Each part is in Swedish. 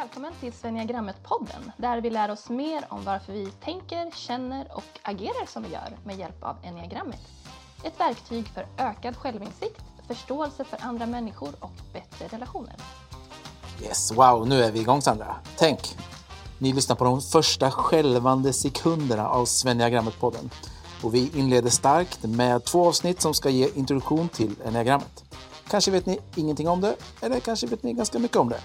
välkommen till Svenniagrammet-podden där vi lär oss mer om varför vi tänker, känner och agerar som vi gör med hjälp av enneagrammet. Ett verktyg för ökad självinsikt, förståelse för andra människor och bättre relationer. Yes, wow, nu är vi igång Sandra. Tänk, ni lyssnar på de första skälvande sekunderna av Svenniagrammet-podden. Och vi inleder starkt med två avsnitt som ska ge introduktion till enneagrammet. Kanske vet ni ingenting om det, eller kanske vet ni ganska mycket om det.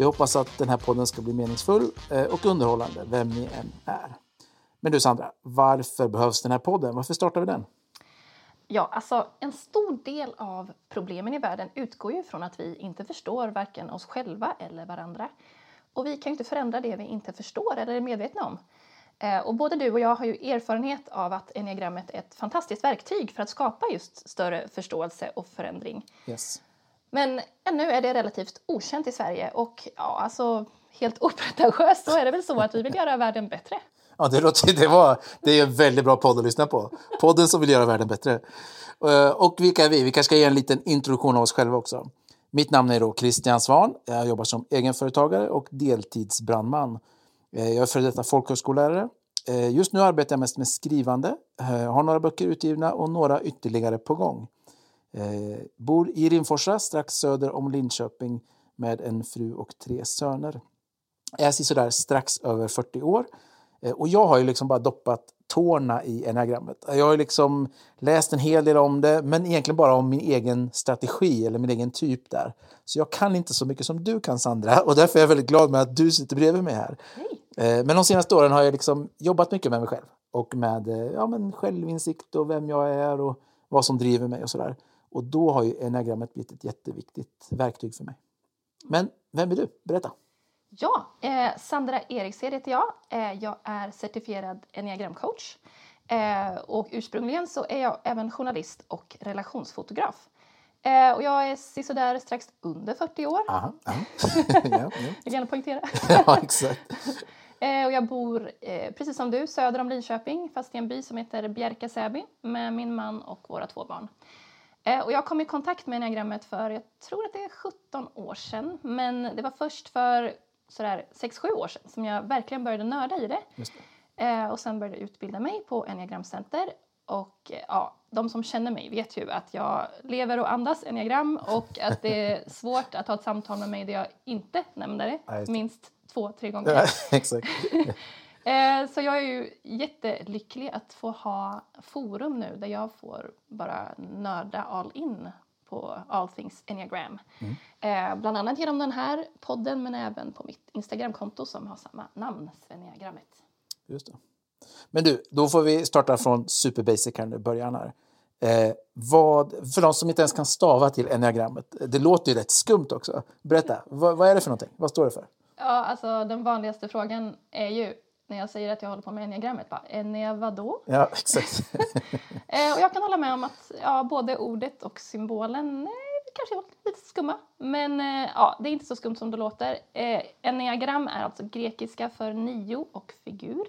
Vi hoppas att den här podden ska bli meningsfull eh, och underhållande, vem ni än är. Men du Sandra, varför behövs den här podden? Varför startar vi den? Ja, alltså en stor del av problemen i världen utgår ju från att vi inte förstår varken oss själva eller varandra. Och vi kan ju inte förändra det vi inte förstår eller är medvetna om. Eh, och både du och jag har ju erfarenhet av att enneagrammet är ett fantastiskt verktyg för att skapa just större förståelse och förändring. Yes. Men ännu är det relativt okänt i Sverige och ja, alltså helt opretentiöst så är det väl så att vi vill göra världen bättre. Ja, det, låter, det, var, det är en väldigt bra podd att lyssna på. Podden som vill göra världen bättre. Eh, och vilka är vi? Vi kanske ska ge en liten introduktion av oss själva också. Mitt namn är då Christian Svan. Jag jobbar som egenföretagare och deltidsbrandman. Eh, jag är före detta folkhögskollärare. Eh, just nu arbetar jag mest med skrivande. Jag har några böcker utgivna och några ytterligare på gång. Bor i Rimforsa, strax söder om Linköping med en fru och tre söner. Är sådär strax över 40 år. Och jag har ju liksom bara doppat tårna i enagrammet. Jag har liksom läst en hel del om det, men egentligen bara om min egen strategi eller min egen typ där. Så jag kan inte så mycket som du kan Sandra och därför är jag väldigt glad med att du sitter bredvid mig här. Hej. Men de senaste åren har jag liksom jobbat mycket med mig själv och med ja, men självinsikt och vem jag är och vad som driver mig och sådär. Och då har ju enagrammet blivit ett jätteviktigt verktyg för mig. Men vem är du? Berätta! Ja, eh, Sandra Erikshed heter jag. Eh, jag är certifierad enneagramcoach. Eh, och ursprungligen så är jag även journalist och relationsfotograf. Eh, och jag är sisådär strax under 40 år. Aha, aha. ja, ja. Jag gärna poängtera. ja, exakt. Eh, och jag bor, eh, precis som du, söder om Linköping, fast i en by som heter Bjärka Säby med min man och våra två barn. Eh, och jag kom i kontakt med enneagrammet för, jag tror att det är 17 år sedan, men det var först för sådär 6-7 år sedan som jag verkligen började nörda i det. Det. Eh, och sen började utbilda mig på enneagramcenter. Och eh, ja, de som känner mig vet ju att jag lever och andas enneagram och att det är svårt att ha ett samtal med mig där jag inte nämner det. minst två, tre gånger. Eh, så jag är ju jättelycklig att få ha forum nu där jag får bara nörda all in på all things enneagram. Eh, bland annat genom den här podden men även på mitt Instagramkonto som har samma namn, Svenniagrammet. Just det. Men du, då får vi starta från super basic här nu, början här. Eh, vad, för de som inte ens kan stava till enneagrammet, det låter ju rätt skumt också. Berätta, vad, vad är det för någonting? Vad står det för? Ja, alltså den vanligaste frågan är ju när jag säger att jag håller på med enneagrammet, bara, ennea vadå? Ja, exakt. Eh, och jag kan hålla med om att ja, både ordet och symbolen eh, kanske är lite skumma. Men eh, ja, det är inte så skumt som det låter. Eh, enneagram är alltså grekiska för nio och figur.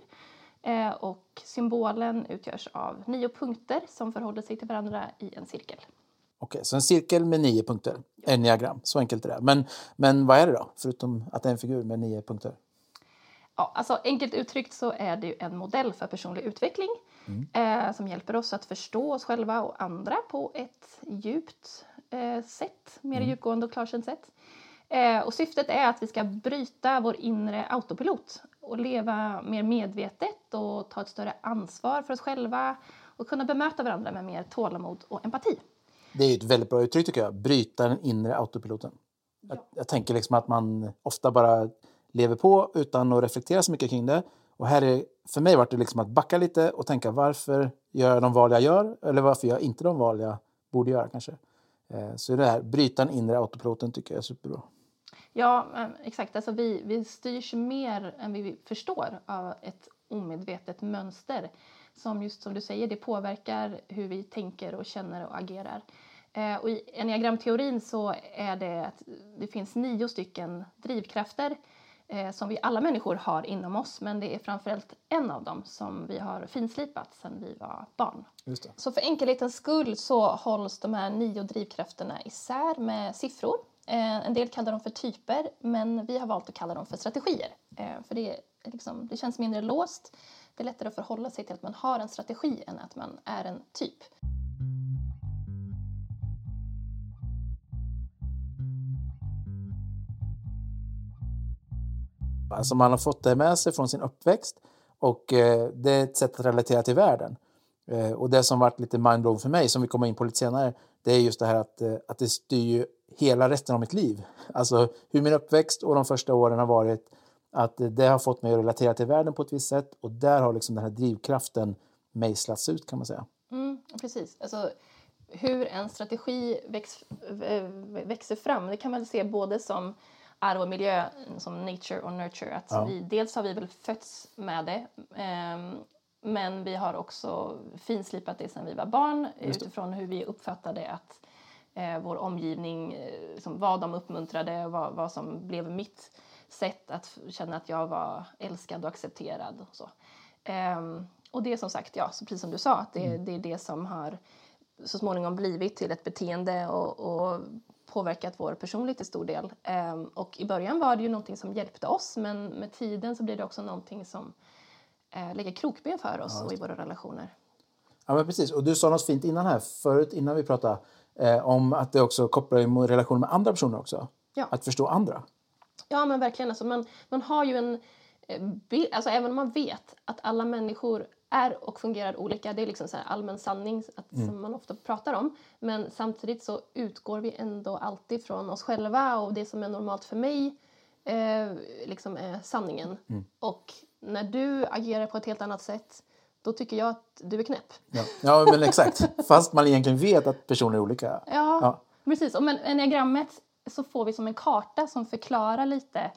Eh, och symbolen utgörs av nio punkter som förhåller sig till varandra i en cirkel. Okej, så en cirkel med nio punkter. Enneagram, så enkelt är det. Men, men vad är det då? Förutom att det är en figur med nio punkter. Ja, alltså enkelt uttryckt så är det ju en modell för personlig utveckling eh, som hjälper oss att förstå oss själva och andra på ett djupt eh, sätt, mer djupgående och klarsynt sätt. Eh, och syftet är att vi ska bryta vår inre autopilot och leva mer medvetet och ta ett större ansvar för oss själva och kunna bemöta varandra med mer tålamod och empati. Det är ett väldigt bra uttryck tycker jag. Bryta den inre autopiloten. Jag, jag tänker liksom att man ofta bara lever på utan att reflektera så mycket kring det. Och här är, för mig var det liksom att backa lite och tänka varför gör jag de val jag gör? Eller varför gör jag inte de val jag borde göra kanske? Eh, så det här, bryta den inre autopiloten tycker jag är superbra. Ja, eh, exakt. Alltså vi, vi styrs mer än vi förstår av ett omedvetet mönster som just som du säger, det påverkar hur vi tänker och känner och agerar. Eh, och I enneagramteorin så är det att det finns nio stycken drivkrafter som vi alla människor har inom oss men det är framförallt en av dem som vi har finslipat sedan vi var barn. Så för enkelhetens skull så hålls de här nio drivkrafterna isär med siffror. Eh, en del kallar dem för typer, men vi har valt att kalla dem för strategier. Eh, för det, liksom, det känns mindre låst. Det är lättare att förhålla sig till att man har en strategi än att man är en typ. Alltså man har fått det med sig från sin uppväxt och eh, det är ett sätt att relatera till världen. Eh, och det som varit lite mindblown för mig, som vi kommer in på lite senare, det är just det här att, eh, att det styr hela resten av mitt liv. Alltså hur min uppväxt och de första åren har varit, att det har fått mig att relatera till världen på ett visst sätt och där har liksom den här drivkraften mejslats ut kan man säga. Mm, precis. Alltså, hur en strategi väx, växer fram, det kan man se både som arv och miljö, som nature och nurture. Att ja. vi, dels har vi väl fötts med det, eh, men vi har också finslipat det sen vi var barn utifrån hur vi uppfattade att eh, vår omgivning, eh, som, vad de uppmuntrade, vad, vad som blev mitt sätt att känna att jag var älskad och accepterad. Och, så. Eh, och det är som sagt, ja, så precis som du sa, att det, mm. det är det som har så småningom blivit till ett beteende och, och påverkat vår personlighet till stor del. Eh, och i början var det ju någonting som hjälpte oss men med tiden så blir det också någonting som eh, lägger krokben för oss ja, och i våra relationer. Ja men precis, och du sa något fint innan här, förut innan vi pratade eh, om att det också kopplar relationer med andra personer också. Ja. Att förstå andra. Ja men verkligen, alltså, man, man har ju en eh, Alltså, även om man vet att alla människor är och fungerar olika. Det är liksom så allmän sanning att, mm. som man ofta pratar om. Men samtidigt så utgår vi ändå alltid från oss själva och det som är normalt för mig eh, liksom är sanningen. Mm. Och när du agerar på ett helt annat sätt då tycker jag att du är knäpp. Ja, ja men exakt. Fast man egentligen vet att personer är olika. Ja, ja. precis. Och med enneagrammet så får vi som en karta som förklarar lite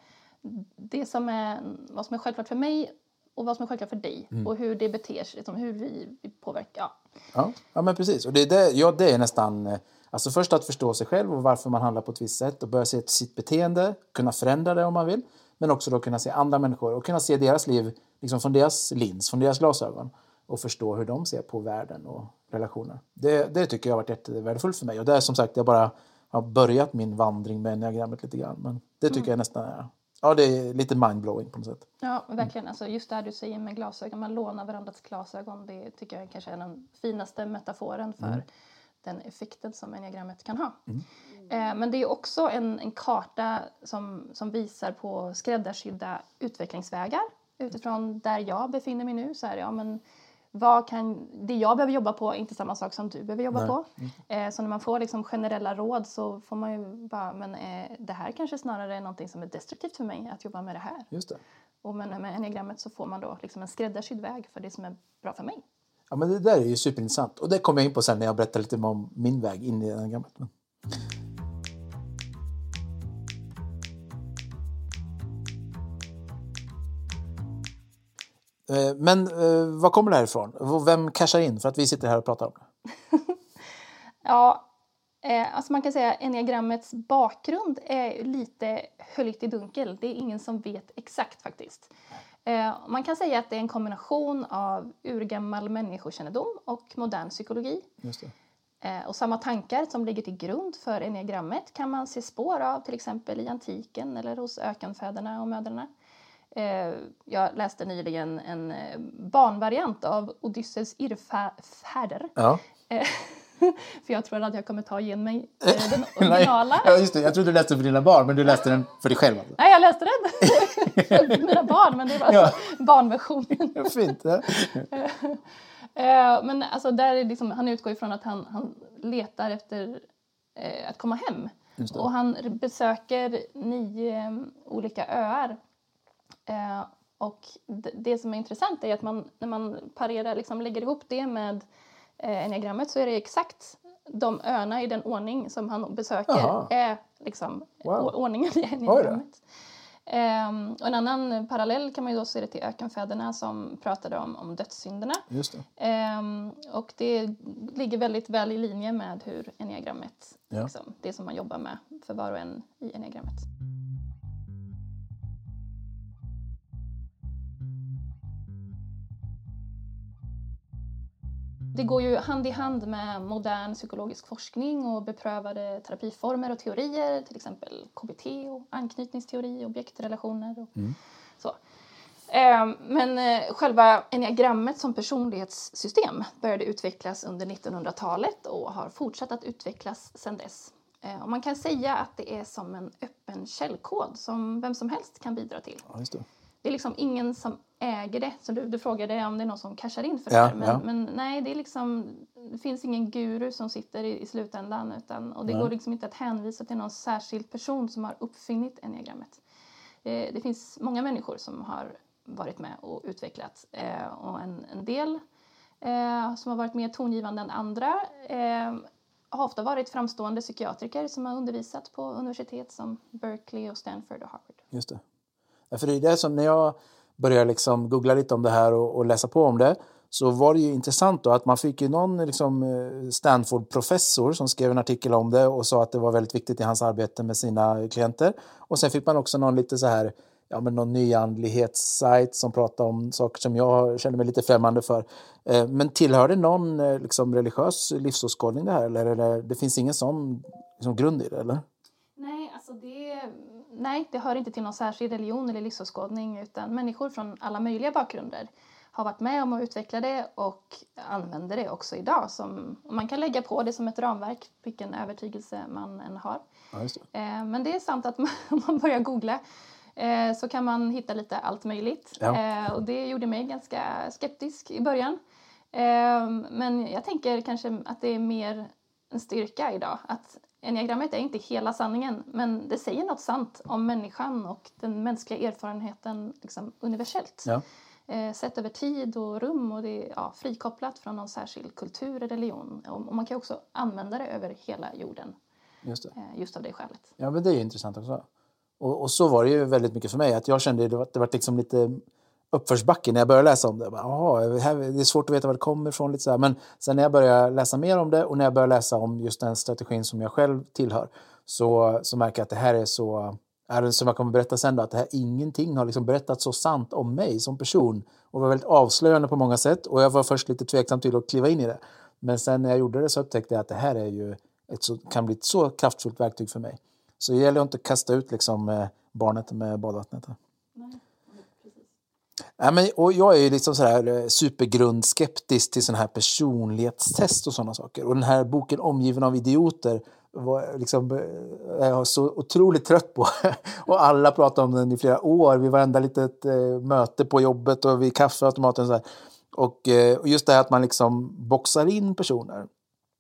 det som är, vad som är självklart för mig och vad som är självklart för dig mm. och hur det beter sig, liksom hur vi, vi påverkar. Ja. ja. Ja, men precis. Och det, det, ja, det är nästan... Eh, alltså först att förstå sig själv och varför man handlar på ett visst sätt och börja se sitt beteende, kunna förändra det om man vill. Men också då kunna se andra människor och kunna se deras liv liksom från deras lins, från deras glasögon och förstå hur de ser på världen och relationer. Det, det tycker jag har varit jättevärdefullt för mig och det är som sagt, jag bara har börjat min vandring med enneagrammet lite grann. Men det tycker mm. jag nästan är ja, det är lite mindblowing på något sätt. Ja, verkligen. Alltså just det du säger med glasögon, man lånar varandras glasögon. Det tycker jag kanske är den finaste metaforen för mm. den effekten som enneagrammet kan ha. Mm. Eh, men det är också en, en karta som, som visar på skräddarsydda utvecklingsvägar utifrån där jag befinner mig nu. Så här, ja, men vad kan, det jag behöver jobba på är inte samma sak som du behöver jobba Nej. på. Mm. Eh, så när man får liksom generella råd så får man ju bara, men eh, det här kanske snarare är någonting som är destruktivt för mig, att jobba med det här. Just det. Och med, med enneagrammet så får man då liksom en skräddarsydd väg för det som är bra för mig. Ja, men det där är ju superintressant och det kommer jag in på sen när jag berättar lite om min väg in i enneagrammet. Men eh, vad kommer det här ifrån? Vem cashar in för att vi sitter här och pratar om det? ja, eh, alltså man kan säga att enneagrammets bakgrund är lite höljt i dunkel. Det är ingen som vet exakt faktiskt. Man kan säga att det är en kombination av urgammal människokännedom och modern psykologi. Och samma tankar som ligger till grund för enneagrammet kan man se spår av till exempel i antiken eller hos ökenfäderna och mödrarna. Eh, jag läste nyligen en eh, barnvariant av Odysseus irrfärder. Ja. Eh, för jag tror att jag kommer ta igen mig den originala. ja, just det. Jag trodde du läste för dina barn, men du läste den för dig själv? Alltså. Nej, jag läste den för mina barn, men det var alltså ja. barnversionen. Ja, fint. Ja. men alltså, där är liksom, han utgår ifrån att han, han letar efter att komma hem. Och han besöker nio olika öar Eh, och det som är intressant är att man, när man parerar, liksom lägger ihop det med eh, enneagrammet så är det exakt de öarna i den ordning som han besöker Aha. är liksom wow. ordningen i enneagrammet. Um, och en annan parallell kan man ju då se det till ökenfäderna som pratade om, om dödssynderna. Det. Um, och det ligger väldigt väl i linje med hur enneagrammet, ja. liksom, det som man jobbar med för var och en i enneagrammet. Det går ju hand i hand med modern psykologisk forskning och beprövade terapiformer och teorier, till exempel KBT och anknytningsteori, objektrelationer och så. Eh, Men eh, själva enneagrammet som personlighetssystem började utvecklas under 1900-talet och har fortsatt att utvecklas sedan dess. Eh, Och man kan säga att det är som en öppen källkod som vem som helst kan bidra till. Ja, det. Är liksom ingen som äger det. Så du, du frågade om det är någon som cashar in för Ja, det här. Men, ja. men nej, det, är liksom, det finns ingen guru som sitter i, i slutändan. Utan, och det Nej. går liksom inte att hänvisa till någon särskild person som har uppfinnit enneagrammet. Det, det finns många människor som har varit med och utvecklat. Eh, och en, en del eh, som har varit mer tongivande än andra eh, har ofta varit framstående psykiatriker som har undervisat på universitet som Berkeley, och Stanford och Harvard. Just det. För det är det som när jag började liksom googla lite om det här och, och läsa på om det så var det ju intressant då att man fick ju någon liksom, eh, Stanford-professor som skrev en artikel om det och sa att det var väldigt viktigt i hans arbete med sina klienter. Och sen fick man också någon lite så här ja, men någon nyandlighetssajt som pratade om saker som jag kände mig lite främmande för. Eh, men tillhör det någon eh, liksom, religiös livsåskådning det här eller, eller det finns ingen sån liksom, grund i det? Eller? Nej, alltså det, nej, det hör inte till någon särskild religion eller livsåskådning utan människor från alla möjliga bakgrunder har varit med om att utveckla det och använder det också idag. Som, man kan lägga på det som ett ramverk, vilken övertygelse man än har. Ja, det. Eh, men det är sant att man, om man börjar googla eh, så kan man hitta lite allt möjligt. Ja. Eh, och det gjorde mig ganska skeptisk i början. Eh, men jag tänker kanske att det är mer en styrka idag. Att enneagrammet är inte hela sanningen men det säger något sant om människan och den mänskliga erfarenheten liksom, universellt. Ja. Eh, sett över tid och rum och det är ja, frikopplat från någon särskild kultur eller religion. Och, och man kan också använda det över hela jorden Just eh, just av det skälet. Ja, men det är intressant också. Och, och så var det ju väldigt mycket för mig. Att jag kände det var, det var liksom lite uppförsbacke när jag började läsa om det. Bara, det här- det är svårt att veta var det kommer ifrån. Lite så här. Men sen när jag började läsa mer om det och när jag började läsa om just den strategin som jag själv tillhör så, så märker jag att det här är så, är det som jag kommer berätta sen då, att det här ingenting har liksom berättat så sant om mig som person. Och det var väldigt avslöjande på många sätt och jag var först lite tveksam till att kliva in i det. Men sen när jag gjorde det så upptäckte jag att det här är ju ett så, kan bli ett så kraftfullt verktyg för mig. Så det gäller att inte kasta ut liksom, eh, barnet med badvattnet. Ja, men, och jag är ju liksom sådär eh, supergrundskeptisk till sådana här personlighetstest och sådana saker. Och den här boken Omgiven av idioter var liksom, jag är jag så otroligt trött på. och alla pratar om den i flera år vid varenda litet eh, möte på jobbet och vid kaffeautomaten. Och, så och, eh, och just det här att man liksom boxar in personer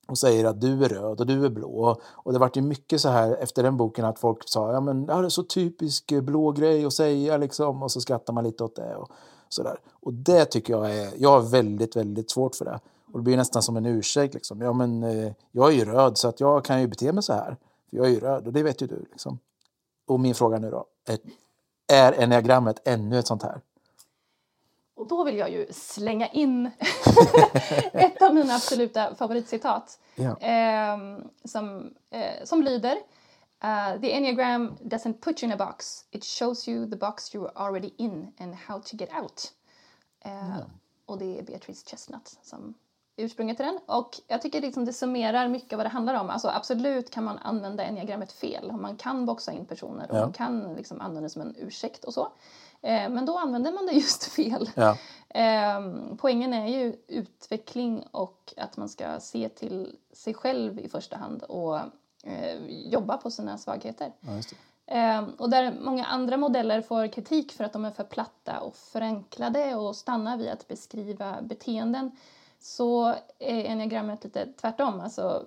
och säger att du är röd och du är blå. Och, det vart ju mycket så här efter den boken att folk sa ja men ja, det är så typisk eh, blå grej att säga liksom och så skrattar man lite åt det och sådär. Och det tycker jag är, jag har väldigt, väldigt svårt för det. Och det blir nästan som en ursäkt liksom. Ja men eh, jag är ju röd så att jag kan ju bete mig så här. För jag är ju röd och det vet ju du liksom. Och min fråga nu då. Är, är enneagrammet ännu ett sånt här? Och då vill jag ju slänga in ett av mina absoluta favoritcitat. Ja. ehm, som, eh, som lyder uh, The enneagram doesn't put you in a box. It shows you the box you are already in and how to get out. Eh, Och det är Beatrice Chestnut som ursprunget till den. Och jag tycker liksom det summerar mycket vad det handlar om. Alltså absolut kan man använda enneagrammet fel. Man kan boxa in personer och Ja. man kan liksom använda det som en ursäkt och så. Eh, men då använder man det just fel. Ja. Ehm, poängen är ju utveckling och att man ska se till sig själv i första hand och eh, jobba på sina svagheter. Ja. Ehm, och där många andra modeller får kritik för att de är för platta och förenklade och stannar vid att beskriva beteenden så är enneagrammet lite tvärtom. Alltså,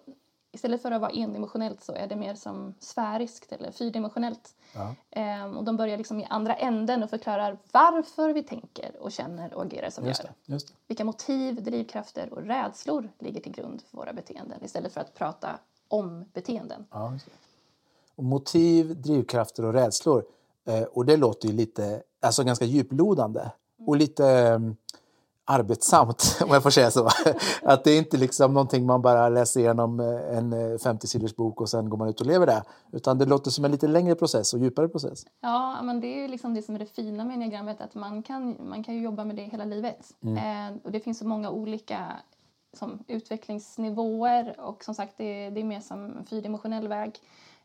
istället för att vara endimensionellt så är det mer som sfäriskt eller fyrdimensionellt. Ja. Ehm, och de börjar liksom i andra änden och förklarar varför vi tänker och känner och agerar som vi gör. det. Just det. Vilka motiv, drivkrafter och rädslor ligger till grund för våra beteenden istället för att prata om beteenden. Ja. Och motiv, drivkrafter och rädslor. Eh, och det låter ju lite, alltså ganska djuplodande och lite eh, arbetsamt, om jag får säga så. Att det är inte liksom någonting man bara läser igenom eh, en eh, 50-sidors bok och sen går man ut och lever det. Utan det låter som en lite längre process och djupare process. Ja, men det är ju liksom det som är det fina med enneagrammet, att man kan, man kan ju jobba med det hela livet. Eh, och det finns så många olika som utvecklingsnivåer och som sagt det, det är mer som en fyrdimensionell väg.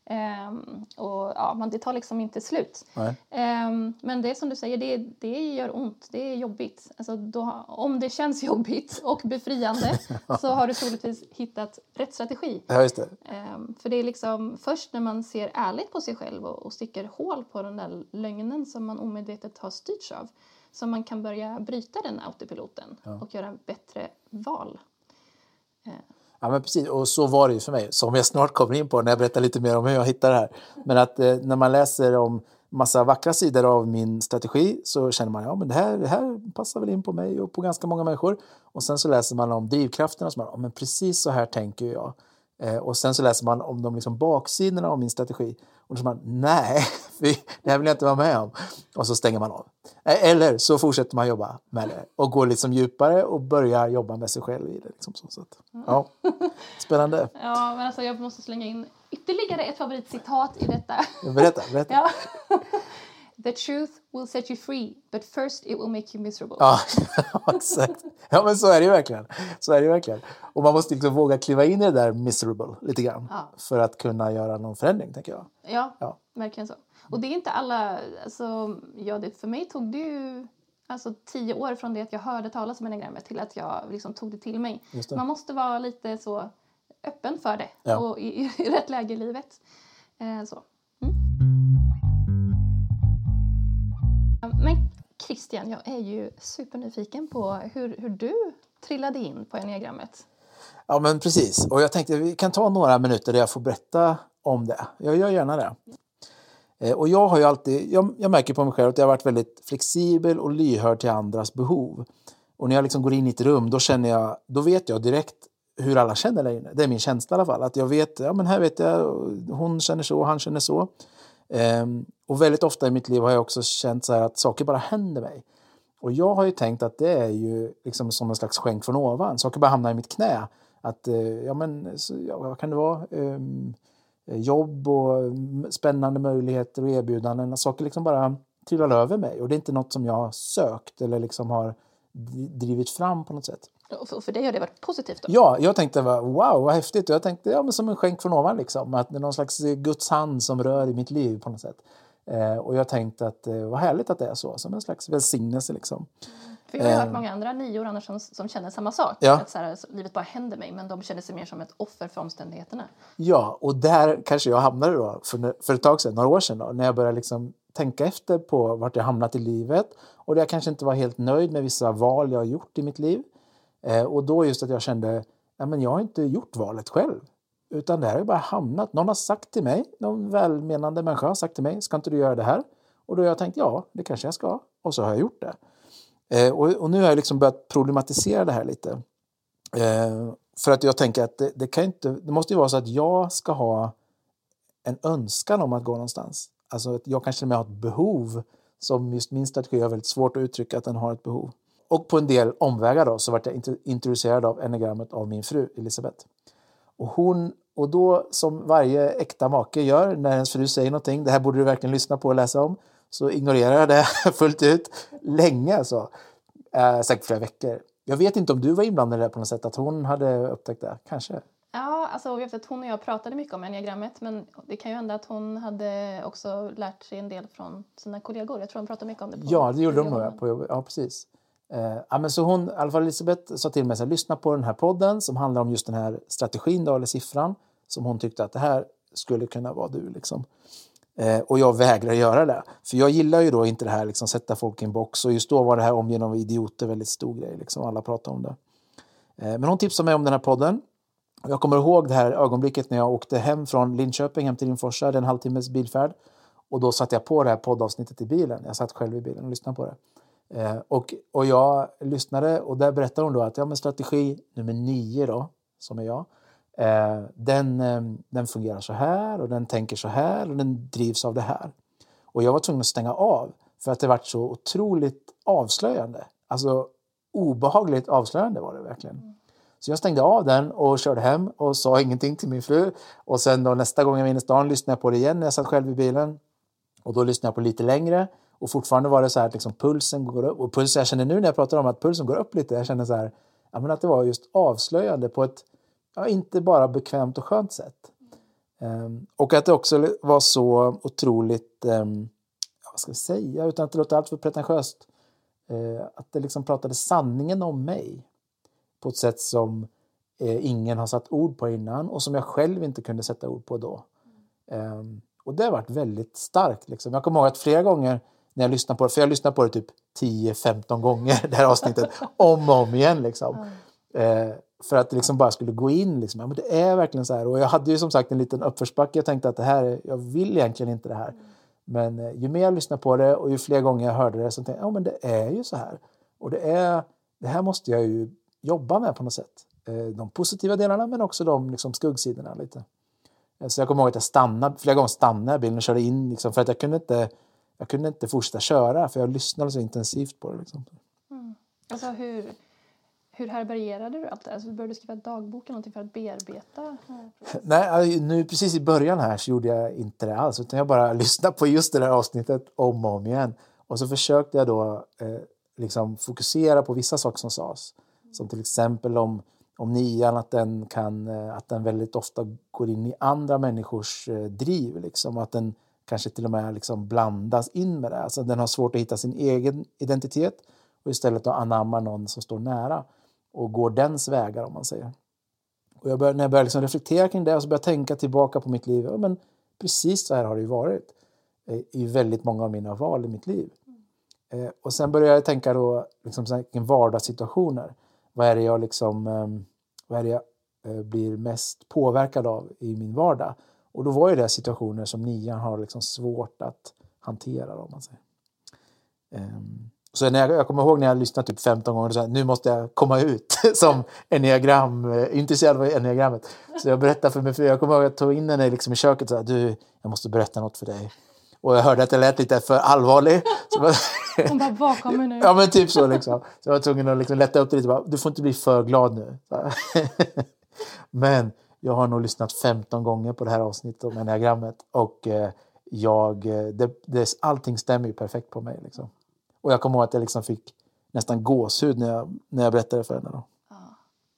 Um, och ja, man, det tar liksom inte slut. Um, men det som du säger, det, det gör ont, det är jobbigt. Alltså då, om det känns jobbigt och befriande så har du troligtvis hittat rätt strategi. Ja, det. Um, för det är liksom först när man ser ärligt på sig själv och, och sticker hål på den där lögnen som man omedvetet har styrts av som man kan börja bryta den autopiloten ja. och göra bättre val. Uh. Ja, men precis. Och så var det ju för mig, som jag snart kommer in på när jag berättar lite mer om hur jag hittade det här. Men att eh, när man läser om massa vackra sidor av min strategi så känner man ja, men det här, det här passar väl in på mig och på ganska många människor. Och sen så läser man om drivkrafterna och så man, ja, men precis så här tänker jag. Eh, och sen så läser man om de liksom baksidorna av min strategi. Och då säger man nej, det här vill jag inte vara med om. Och så stänger man av. Eh, eller så fortsätter man jobba med det och går liksom djupare och börjar jobba med sig själv i det. Liksom så, så att, ja. Spännande. Ja, men alltså jag måste slänga in ytterligare ett favoritcitat i detta. Berätta, berätta. Ja. The truth will set you free, but first it will make you miserable. Ja, exakt. Ja, men så är det ju verkligen. Så är det verkligen. Och man måste liksom våga kliva in i det där miserable lite grann ja. för att kunna göra någon förändring, tänker jag. Ja, ja, verkligen så. Och det är inte alla... Alltså, ja, det, för mig tog det ju alltså, tio år från det att jag hörde talas om enagrammet till att jag liksom tog det till mig. Det. Man måste vara lite så öppen för det ja. och i, i, rätt läge i livet. Eh, så. Christian, jag är ju supernyfiken på hur, hur du trillade in på enneagrammet. Ja, men precis. Och jag tänkte vi kan ta några minuter där jag får berätta om det. Jag gör gärna det. Eh, och jag har ju alltid, jag, jag, märker på mig själv att jag har varit väldigt flexibel och lyhörd till andras behov. Och när jag liksom går in i ett rum då känner jag, då vet jag direkt hur alla känner där inne. Det är min känsla i alla fall. Att jag vet, ja men här vet jag, hon känner så, han känner så. Ehm, och väldigt ofta i mitt liv har jag också känt så att saker bara händer mig. Och jag har ju tänkt att det är ju liksom som en slags skänk från ovan. Saker bara hamnar i mitt knä. Att, uh, ja men, så, ja, vad kan det vara? Um, jobb och spännande möjligheter och erbjudanden. Saker liksom bara trillar över mig. Och det är inte något som jag har sökt eller liksom har drivit fram på något sätt. Och för dig har det varit positivt? Då? Ja, jag tänkte wow vad häftigt. Jag tänkte ja, men som en skänk från ovan liksom. Att det är någon slags Guds hand som rör i mitt liv på något sätt. Eh, och jag tänkte att eh, var härligt att det är så, som en slags välsignelse liksom. Mm. För jag har hört eh. många andra nior annars som, som känner samma sak. Ja. Att så här, livet bara händer mig, men de känner sig mer som ett offer för omständigheterna. Ja, och där kanske jag hamnade då för, för ett tag sedan, några år sedan då, när jag började liksom tänka efter på vart jag hamnat i livet och där jag kanske inte var helt nöjd med vissa val jag har gjort i mitt liv. Eh, och då just att jag kände, ja, men jag har inte gjort valet själv. Utan det här har bara hamnat. Någon har sagt till mig, någon välmenande människa har sagt till mig, ska inte du göra det här? Och då har jag tänkt, ja, det kanske jag ska. Och så har jag gjort det. Eh, och, och, nu har jag liksom börjat problematisera det här lite. Eh, för att jag tänker att det, det, kan inte, det måste ju vara så att jag ska ha en önskan om att gå någonstans. Alltså att jag kanske med har ett behov som just min strategi har väldigt svårt att uttrycka att den har ett behov. Och på en del omvägar då så vart jag introducerad av enagrammet av min fru Elisabeth. Och hon och då som varje äkta make gör när ens fru säger någonting, det här borde du verkligen lyssna på och läsa om, så ignorerar jag det fullt ut länge alltså. Eh, säkert flera veckor. Jag vet inte om du var inblandad i det på något sätt, att hon hade upptäckt det, kanske? Ja, alltså vet att hon och jag pratade mycket om enneagrammet men det kan ju hända att hon hade också lärt sig en del från sina kollegor. Jag tror hon pratade mycket om det på Ja, det gjorde de nog. På, ja, precis. Eh, ja, men så hon, i alla fall Elisabeth sa till mig att lyssna på den här podden som handlar om just den här strategin då, eller siffran som hon tyckte att det här skulle kunna vara du. Liksom. Eh, och jag vägrar göra det. För jag gillar ju då inte det här liksom sätta folk i en box och just då var det här om av idioter väldigt stor grej. Liksom. Alla pratade om det. Eh, men hon tipsade mig om den här podden. Jag kommer ihåg det här ögonblicket när jag åkte hem från Linköping hem till Rimforsa, det är en halvtimmes bilfärd. Och då satte jag på det här poddavsnittet i bilen. Jag satt själv i bilen och lyssnade på det. Eh, och, och jag lyssnade och där berättade hon då att ja, men strategi nummer nio då, som är jag, eh, den, eh, den fungerar så här och den tänker så här och den drivs av det här. Och jag var tvungen att stänga av för att det var så otroligt avslöjande. Alltså obehagligt avslöjande var det verkligen. Så jag stängde av den och körde hem och sa ingenting till min fru. Och sen då nästa gång jag var inne i stan lyssnade jag på det igen när jag satt själv i bilen. Och då lyssnade jag på lite längre och fortfarande var det så här att liksom pulsen går upp. Och pulsen, jag känner nu när jag pratar om att pulsen går upp lite. Jag känner så här, ja, men att det var just avslöjande på ett ja, inte bara bekvämt och skönt sätt. Um, och att det också var så otroligt, um, vad ska jag säga, utan att det låter alltför pretentiöst, uh, att det liksom pratade sanningen om mig på ett sätt som uh, ingen har satt ord på innan och som jag själv inte kunde sätta ord på då. Um, och det har varit väldigt starkt. Liksom. Jag kommer ihåg att flera gånger när jag lyssnade på det, för jag lyssnade på det typ 10-15 gånger, det här avsnittet, om och om igen. Liksom. Mm. Eh, för att det liksom bara skulle gå in. Liksom. Ja, men det är verkligen så här. Och jag hade ju som sagt en liten uppförsbacke. Jag tänkte att det här, jag vill egentligen inte det här. Mm. Men eh, ju mer jag lyssnade på det och ju fler gånger jag hörde det så tänkte jag, ja men det är ju så här. Och det, är, det här måste jag ju jobba med på något sätt. Eh, de positiva delarna men också de liksom, skuggsidorna lite. Eh, så jag kommer ihåg att jag stannade, flera gånger stannade bilen och körde in liksom, för att jag kunde inte jag kunde inte fortsätta köra för jag lyssnade så intensivt på det. Liksom. Mm. Alltså hur, hur härbärgerade du allt det alltså, Började du skriva dagbok eller för att bearbeta? Nej, nu precis i början här så gjorde jag inte det alls utan jag bara lyssnade på just det där avsnittet om och om igen. Och så försökte jag då eh, liksom fokusera på vissa saker som sades. Som till exempel om, om nian, att den, kan, eh, att den väldigt ofta går in i andra människors eh, driv. Liksom, att den kanske till och med liksom blandas in med det. Alltså den har svårt att hitta sin egen identitet och istället anammar anamma någon som står nära och går dens vägar om man säger. Och jag bör, när jag börjar liksom reflektera kring det och så började tänka tillbaka på mitt liv. Ja, men precis så här har det ju varit eh, i väldigt många av mina val i mitt liv. Mm. och sen börjar jag tänka då liksom vardagssituationer. Vad är det jag liksom, eh, vad är det jag eh, blir mest påverkad av i min vardag? Och då var ju det situationer som nian har liksom svårt att hantera. Om man säger. Um, så när jag, jag kommer ihåg när jag lyssnade typ 15 gånger och sa nu måste jag komma ut som enneagram, eh, intresserad av enneagrammet. Så jag berättade för mig, för jag kommer ihåg att jag tog in henne liksom i köket och sa du, jag måste berätta något för dig. Och jag hörde att jag lät lite för allvarlig. Så bara, Hon bara, vad kommer nu? Ja men typ så liksom. Så jag var tvungen att liksom lätta upp det lite. Bara, du får inte bli för glad nu. men jag har nog lyssnat 15 gånger på det här avsnittet om enneagrammet och eh, jag, eh, det, det, allting stämmer ju perfekt på mig. Liksom. Och jag kommer ihåg att jag liksom fick nästan gåshud när jag, när jag berättade för henne. Då. Ja,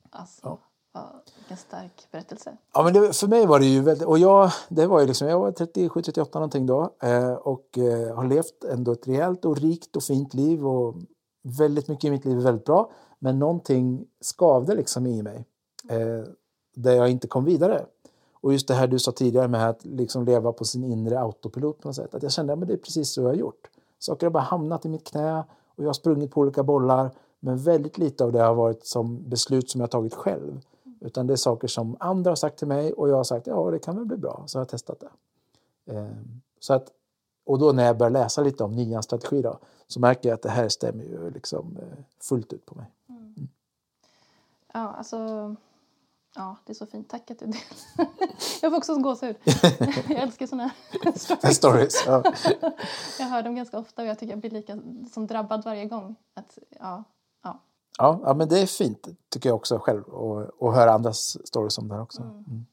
alltså, ja. vilken stark berättelse. Ja, men det, för mig var det ju väldigt... Och jag, det var ju liksom, jag var 37-38 någonting då eh, och eh, har levt ändå ett rejält och rikt och fint liv och väldigt mycket i mitt liv är väldigt bra. Men någonting skavde liksom i mig. Eh, där jag inte kom vidare. Och just det här du sa tidigare med att liksom leva på sin inre autopilot på något sätt. Att jag kände att ja, det är precis så jag har gjort. Saker har bara hamnat i mitt knä och jag har sprungit på olika bollar. Men väldigt lite av det har varit som beslut som jag tagit själv. Utan det är saker som andra har sagt till mig och jag har sagt ja det kan väl bli bra. Så jag har jag testat det. Ehm, så att, och då när jag börjar läsa lite om nians strategi då, så märker jag att det här stämmer ju liksom eh, fullt ut på mig. Mm. Ja, alltså Ja, det är så fint. Tack att du Jag får också gåshud. Jag älskar såna här stories. Ja. Jag hör dem ganska ofta och jag tycker jag blir lika som drabbad varje gång. Att, ja, ja. Ja, ja, men det är fint tycker jag också själv att höra andras stories om det här också. Mm. Mm.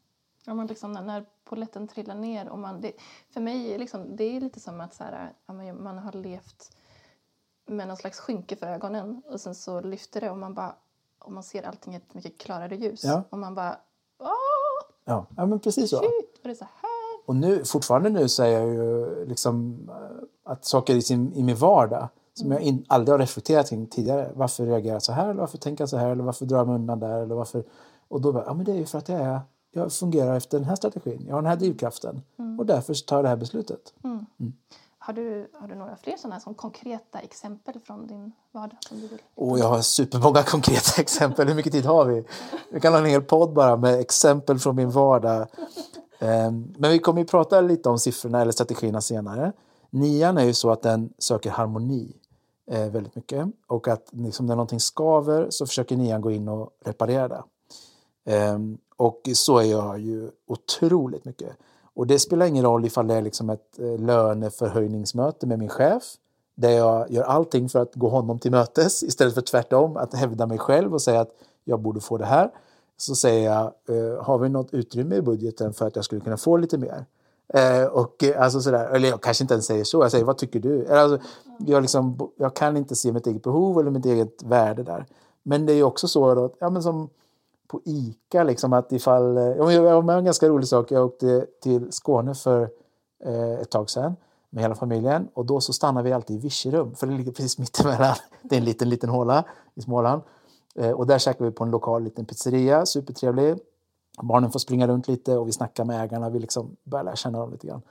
Ja, man liksom, när, när poletten trillar ner och man, det, för mig liksom, det är lite som att så här, man har levt med någon slags skynke för ögonen och sen så lyfter det och man bara och man ser allting i ett mycket klarare ljus. Ja. Och man bara... Åh! Ja, ja men precis så. Shit, och det är så här. Och nu, fortfarande nu säger jag ju liksom eh, att saker i, sin, i min vardag som jag in, aldrig har reflekterat kring tidigare. Varför reagerar jag så här? Eller varför tänker jag så här? Eller varför drar jag mig undan där? Eller varför... Och då bara, ja men det är ju för att jag, är, jag fungerar efter den här strategin. Jag har den här drivkraften. Mm. Och därför tar jag det här beslutet. Mm. mm. Har du, har du några fler sådana som konkreta exempel från din vardag? Som du vill? Oh, jag har supermånga konkreta exempel. Hur mycket tid har vi? Vi kan ha en hel podd bara med exempel från min vardag. Ehm, men vi kommer ju prata lite om siffrorna eller strategierna senare. Nian är ju så att den söker harmoni eh, väldigt mycket. Och att liksom när någonting skaver så försöker nian gå in och reparera det. Ehm, och så är jag ju otroligt mycket. Och det spelar ingen roll ifall det är liksom ett eh, löneförhöjningsmöte med min chef där jag gör allting för att gå honom till mötes istället för tvärtom, att hävda mig själv och säga att jag borde få det här. Så säger jag, eh, har vi något utrymme i budgeten för att jag skulle kunna få lite mer? Eh, och alltså sådär, eller jag kanske inte ens säger så, jag säger vad tycker du? Alltså, jag, liksom, jag kan inte se mitt eget behov eller mitt eget värde där. Men det är ju också så att, ja, men som på ICA, liksom, att ifall... Eh, jag var med en ganska rolig sak. Jag åkte till Skåne för eh, ett tag sedan med hela familjen och då så stannar vi alltid i Virserum för det ligger precis mittemellan. Det är en liten, liten håla i Småland. Eh, och där käkar vi på en lokal liten pizzeria, supertrevlig. Barnen får springa runt lite och vi snackar med ägarna. Vi liksom börjar lära känna dem lite grann.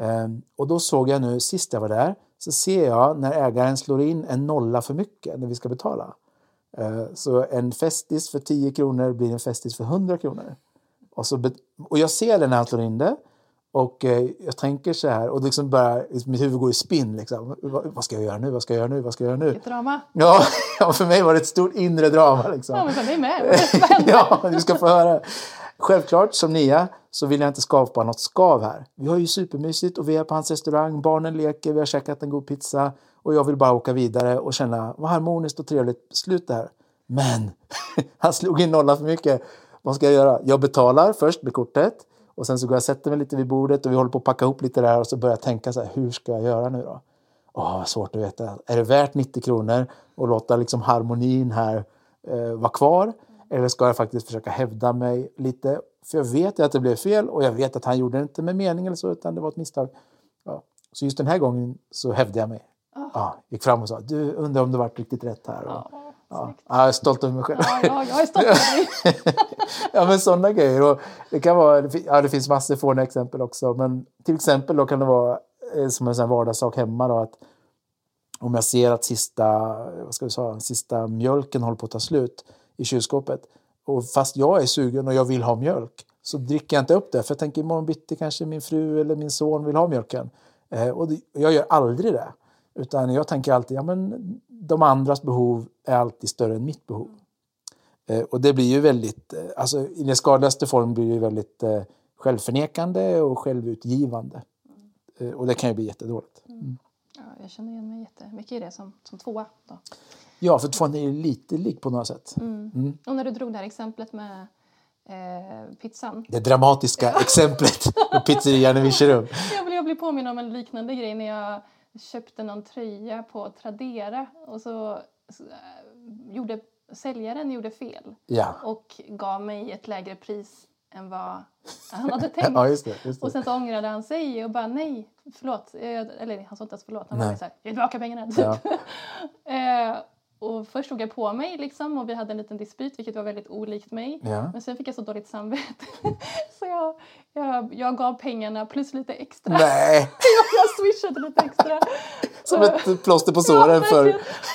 Ehm, och då såg jag nu, sist jag var där, så ser jag när ägaren slår in en nolla för mycket när vi ska betala. Eh, Så en Festis för 10 kronor blir en Festis för 100 kronor. Och, så och jag ser det när han slår in det. Och eh, jag tänker så här, och liksom bara, mitt huvud går i spinn. Liksom. Vad, ska jag göra nu? Vad ska jag göra nu? Vad ska jag göra nu? Ett drama. Ja, ja, för mig var det ett stort inre drama. Liksom. Ja, men för mig med. Ja, du ska få höra. Självklart, som nia, så vill jag inte skapa något skav här. Vi har ju supermysigt och vi är på hans restaurang, barnen leker, vi har käkat en god pizza och jag vill bara åka vidare och känna vad harmoniskt och trevligt. Slut där. Men han slog in nolla för mycket. Vad ska jag göra? Jag betalar först med kortet och sen så går jag och sätter mig lite vid bordet och vi håller på att packa ihop lite där och så börjar jag tänka så här, hur ska jag göra nu då? Åh, vad svårt att veta. Är det värt 90 kronor och låta liksom harmonin här eh, vara kvar? Eller ska jag faktiskt försöka hävda mig lite? För jag vet ju att det blev fel och jag vet att han gjorde det inte med mening eller så, utan det var ett misstag. Ja. Så just den här gången så hävdade jag mig. Ja, gick fram och sa, du undrar om det varit riktigt rätt här. Och, Ja, ja, snyggt. ja, jag är stolt över mig själv. Ja, ja, jag är stolt över dig. ja, men sådana grejer. Och det, kan vara, ja, det finns massor fåniga exempel också. Men till exempel då kan det vara eh, som en sån vardagssak hemma. Då, att om jag ser att sista, vad ska vi säga, sista mjölken håller på att ta slut i kylskåpet. Och fast jag är sugen och jag vill ha mjölk så dricker jag inte upp det. För jag tänker imorgon bitti kanske min fru eller min son vill ha mjölken. Eh, och jag gör aldrig det. Utan jag tänker alltid, ja men de andras behov är alltid större än mitt behov. Eh, Och det blir ju väldigt, eh, alltså i den skadligaste form blir det ju väldigt eh, självförnekande och självutgivande. Eh, Och det kan ju bli jättedåligt. Ja, jag känner igen mig jättemycket i det som, som tvåa. Då. Ja, för tvåan är ju lite lik på något sätt. Mm. Och när du drog det här exemplet med eh, pizzan. Det dramatiska exemplet med pizzerian i Virserum. Jag blev påminn om en liknande grej när jag köpte någon tröja på Tradera och så, äh, gjorde säljaren gjorde fel Ja, och gav mig ett lägre pris än vad han hade tänkt. ja just det. Just Och det. sen så ångrade han sig och bara nej, förlåt. Jag, eller han sa inte ens förlåt. Han Nej. var så här, ge tillbaka pengarna. Typ. Ja. eh, och först tog jag på mig liksom och vi hade en liten dispyt vilket var väldigt olikt mig. Ja. Men sen fick jag så dåligt samvete så jag, jag, jag gav pengarna plus lite extra. Nej, jag swishade lite extra. som ett plåster på Ja, såren för...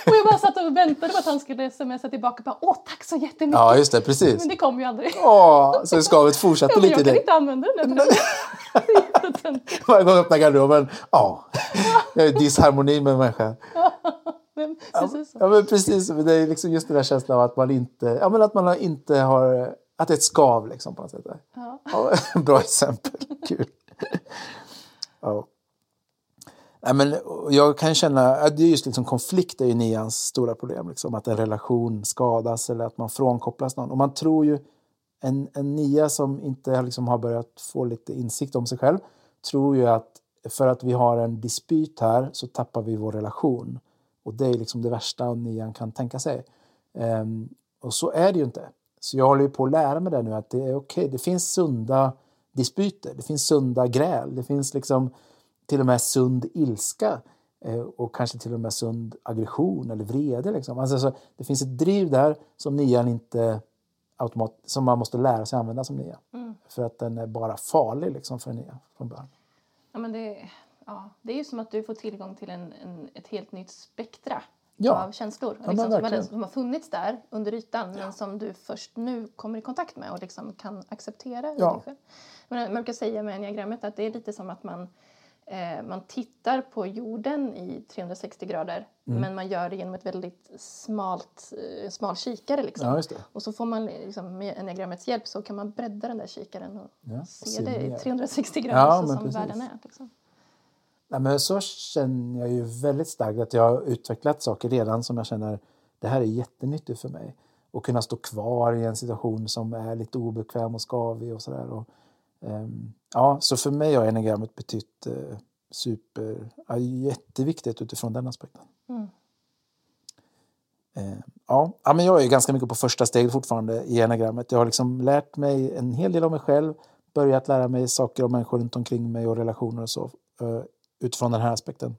Och jag bara satt och väntade på att han skulle smsa tillbaka. Bara, Åh, tack så jättemycket. Ja, just det, precis. Men det kom ju aldrig. Åh, så skavet fortsatte Ja, men lite jag kan inte använda den. där. Varje gång jag öppnar garderoben, ja. Jag är i disharmoni med människan. Men Precis så. Ja, men precis. Det är liksom just den där känslan av att man inte, ja, men att man inte har, att det är ett skav liksom på något sätt. Ja. Ja, bra exempel. Kul. Ja. Nej, men jag kan känna att det är just liksom konflikt är ju nians stora problem. Liksom, att en relation skadas eller att man frånkopplas någon. Och man tror ju, en, en nia som inte liksom har börjat få lite insikt om sig själv tror ju att för att vi har en dispyt här så tappar vi vår relation. Och det är liksom det värsta nian kan tänka sig. Ehm, och så är det ju inte. Så jag håller ju på att lära mig det nu att det är okej. Det finns sunda dispyter, det finns sunda gräl, det finns liksom till och med sund ilska eh, och kanske till och med sund aggression eller vrede. Liksom. Alltså, så det finns ett driv där som nian inte automat, som man måste lära sig använda som nia. Mm. För att den är bara farlig liksom, för nia från början. Ja, men det, ja, det är ju som att du får tillgång till en, en, ett helt nytt spektra Ja. av känslor. men liksom, som, har, som har funnits där under ytan men som du först nu kommer i kontakt med och liksom kan acceptera. i Ja. dig. Men man brukar säga med enneagrammet att det är lite som att man, eh, man tittar på jorden i 360 grader Mm. men man gör det genom ett väldigt smalt, eh, smal kikare. Liksom. Ja. Och så får man liksom, med enneagrammets hjälp så kan man bredda den där kikaren och Ja, och se se det i mer. 360 grader Ja, så som precis. världen är. Liksom. Nej, men så känner jag ju väldigt starkt att jag har utvecklat saker redan som jag känner det här är jättenyttigt för mig. Och kunna stå kvar i en situation som är lite obekväm och skavig och sådär. Ehm, ja, så för mig har enagrammet betytt eh, super, ja, jätteviktigt utifrån den aspekten. Mm. Eh, ja. ja, men jag är ganska mycket på första steget fortfarande i enagrammet. Jag har liksom lärt mig en hel del om mig själv, börjat lära mig saker om människor runt omkring mig och relationer och så eh, utifrån den här aspekten.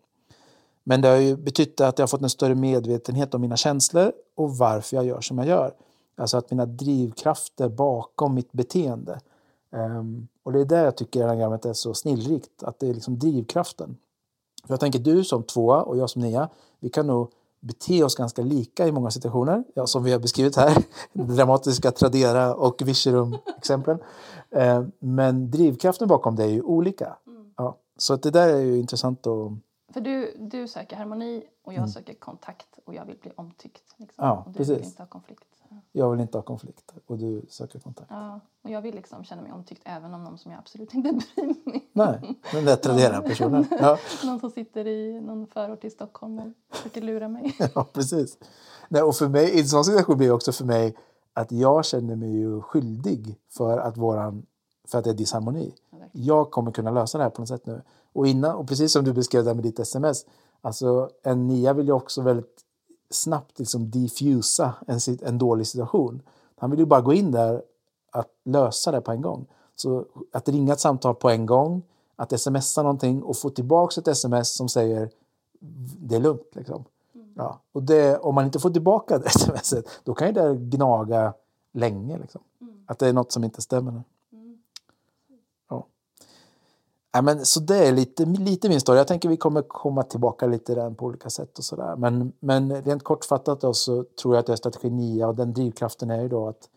Men det har ju betytt att jag har fått en större medvetenhet om mina känslor och varför jag gör som jag gör. Alltså att mina drivkrafter bakom mitt beteende. Um, och det är där jag tycker enagrammet är så snillrikt, att det är liksom drivkraften. För jag tänker du som tvåa och jag som nia, vi kan nog bete oss ganska lika i många situationer, ja, som vi har beskrivit här, dramatiska Tradera och Virserum-exemplen. Um, ehm, men drivkraften bakom det är ju olika. Så att det där är ju intressant att för du, du söker harmoni och jag mm. söker kontakt och jag vill bli omtyckt. Liksom. Ja, och du precis. vill inte ha konflikt. Jag vill inte ha konflikt och du söker kontakt. Ja, och jag vill liksom känna mig omtyckt även om någon som jag absolut inte bryr mig Nej, den där Tradera-personen. Ja. någon som sitter i någon förort i Stockholm och försöker lura mig. ja, precis. Nej, och för mig, i en sån situation blir det också för mig att jag känner mig ju skyldig för att, våran, för att det är disharmoni. Ja, jag kommer kunna lösa det här på något sätt nu. Och, innan, och precis som du beskrev det med ditt sms, alltså en nia vill ju också väldigt snabbt liksom diffusa en, en dålig situation. Han vill ju bara gå in där att lösa det på en gång. Så att ringa ett samtal på en gång, att smsa någonting och få tillbaka ett sms som säger det är lugnt. Liksom. Mm. Ja, och det, om man inte får tillbaka det smset, då kan ju det gnaga länge. Liksom. Mm. Att det är något som inte stämmer. Ja, men, så det är lite, lite min story. Jag tänker vi kommer komma tillbaka lite den på olika sätt. och så där. Men, men rent kortfattat då, så tror jag att det är strategi 9 och den drivkraften är ju då att,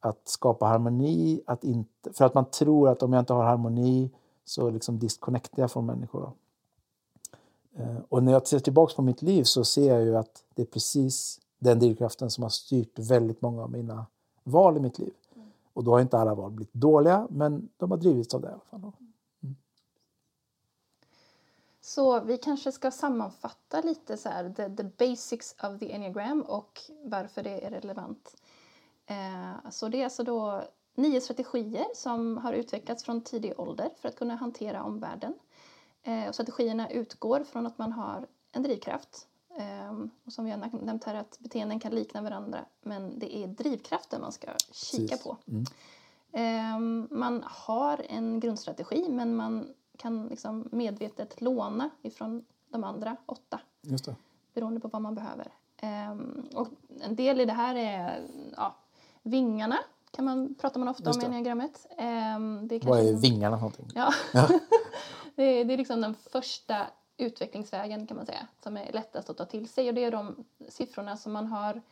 att skapa harmoni. Att inte, för att man tror att om jag inte har harmoni så liksom disconnectar jag från människor. Eh, och när jag ser tillbaka på mitt liv så ser jag ju att det är precis den drivkraften som har styrt väldigt många av mina val i mitt liv. Mm. Och då har inte alla val blivit dåliga, men de har drivits av det i alla fall. Så vi kanske ska sammanfatta lite så här, the, the basics of the enneagram och varför det är relevant. Eh, så det är alltså då nio strategier som har utvecklats från tidig ålder för att kunna hantera omvärlden. Eh, och strategierna utgår från att man har en drivkraft. Eh, och som vi har nämnt här att beteenden kan likna varandra men det är drivkraften man ska kika Precis. på. Mm. Eh, man har en grundstrategi men man kan liksom medvetet låna ifrån de andra åtta. Just det. Beroende på vad man behöver. Um, och en del i det här är ja, vingarna kan man, pratar man ofta om i enneagrammet. Um, vad är vingarna för någonting? Ja. ja. det, är, det är liksom den första utvecklingsvägen kan man säga som är lättast att ta till sig och det är de siffrorna som man har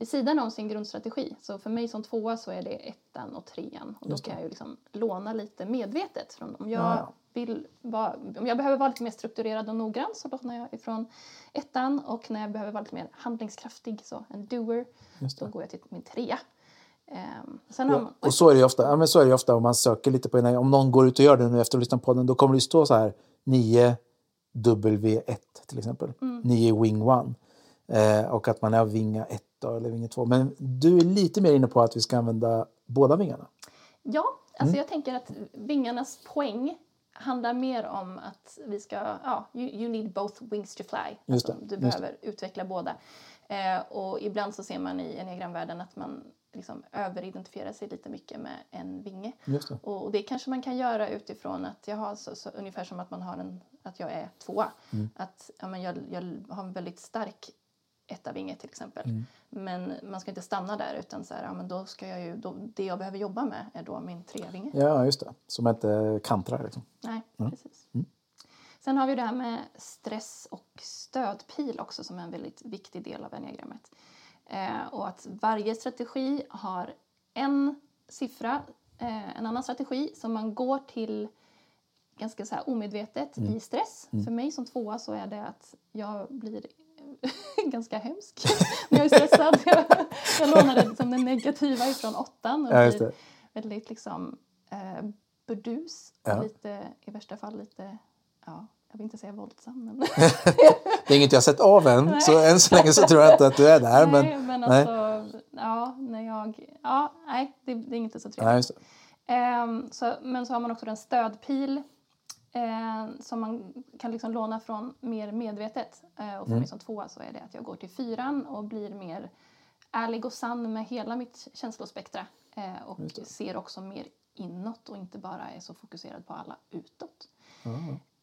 vid sidan om sin grundstrategi. Så för mig som tvåa så är det ettan och trean och då kan jag ju liksom låna lite medvetet från dem. Jag ja, vill vara, om jag behöver vara lite mer strukturerad och noggrann så lånar jag ifrån ettan och när jag behöver vara lite mer handlingskraftig, så en doer, då går jag till min trea. Um, ja, och så är det ofta, ja, men så är det ofta om man söker lite på en, om någon går ut och gör det nu efter att ha lyssnat på den, då kommer det stå så här 9 W1 till exempel, mm. 9 Wing 1 eh, och att man är vinga 1 eller vinge 2. Men du är lite mer inne på att vi ska använda båda vingarna. Ja, alltså mm. jag tänker att vingarnas poäng handlar mer om att vi ska, ja, you, you need both wings to fly. Alltså, du behöver utveckla båda. Eh, och ibland så ser man i enneagramvärlden att man liksom överidentifierar sig lite mycket med en vinge. Det. Och, och, det kanske man kan göra utifrån att jag har så, så ungefär som att man har en, att jag är tvåa. Mm. Att ja, men jag, jag har en väldigt stark etta vinge till exempel. Mm. Men man ska inte stanna där utan så här, ja, men då ska jag ju, då, det jag behöver jobba med är då min trevinge. Ja, just det. Som inte kantrar liksom. Nej, mm. precis. Mm. Sen har vi det här med stress och stödpil också som är en väldigt viktig del av enneagrammet. Eh, och att varje strategi har en siffra, eh, en annan strategi som man går till ganska så omedvetet mm. i stress. Mm. För mig som tvåa så är det att jag blir ganska hemsk när jag är stressad. jag, jag lånade liksom den negativa ifrån åttan och ja, blir väldigt liksom eh, burdus ja. lite, i värsta fall lite, ja, jag vill inte säga våldsam men... det är inget jag sett av än, nej. så än så länge så tror jag inte att du är där. Nej, men, men alltså, ja, när jag, ja, nej, det, det är inte så trevligt. Nej, um, så, men så har man också en stödpil eh, som man kan liksom låna från mer medvetet. Eh, och för mig som tvåa så är det att jag går till fyran och blir mer ärlig och sann med hela mitt känslospektra. Eh, och ser också mer inåt och inte bara är så fokuserad på alla utåt.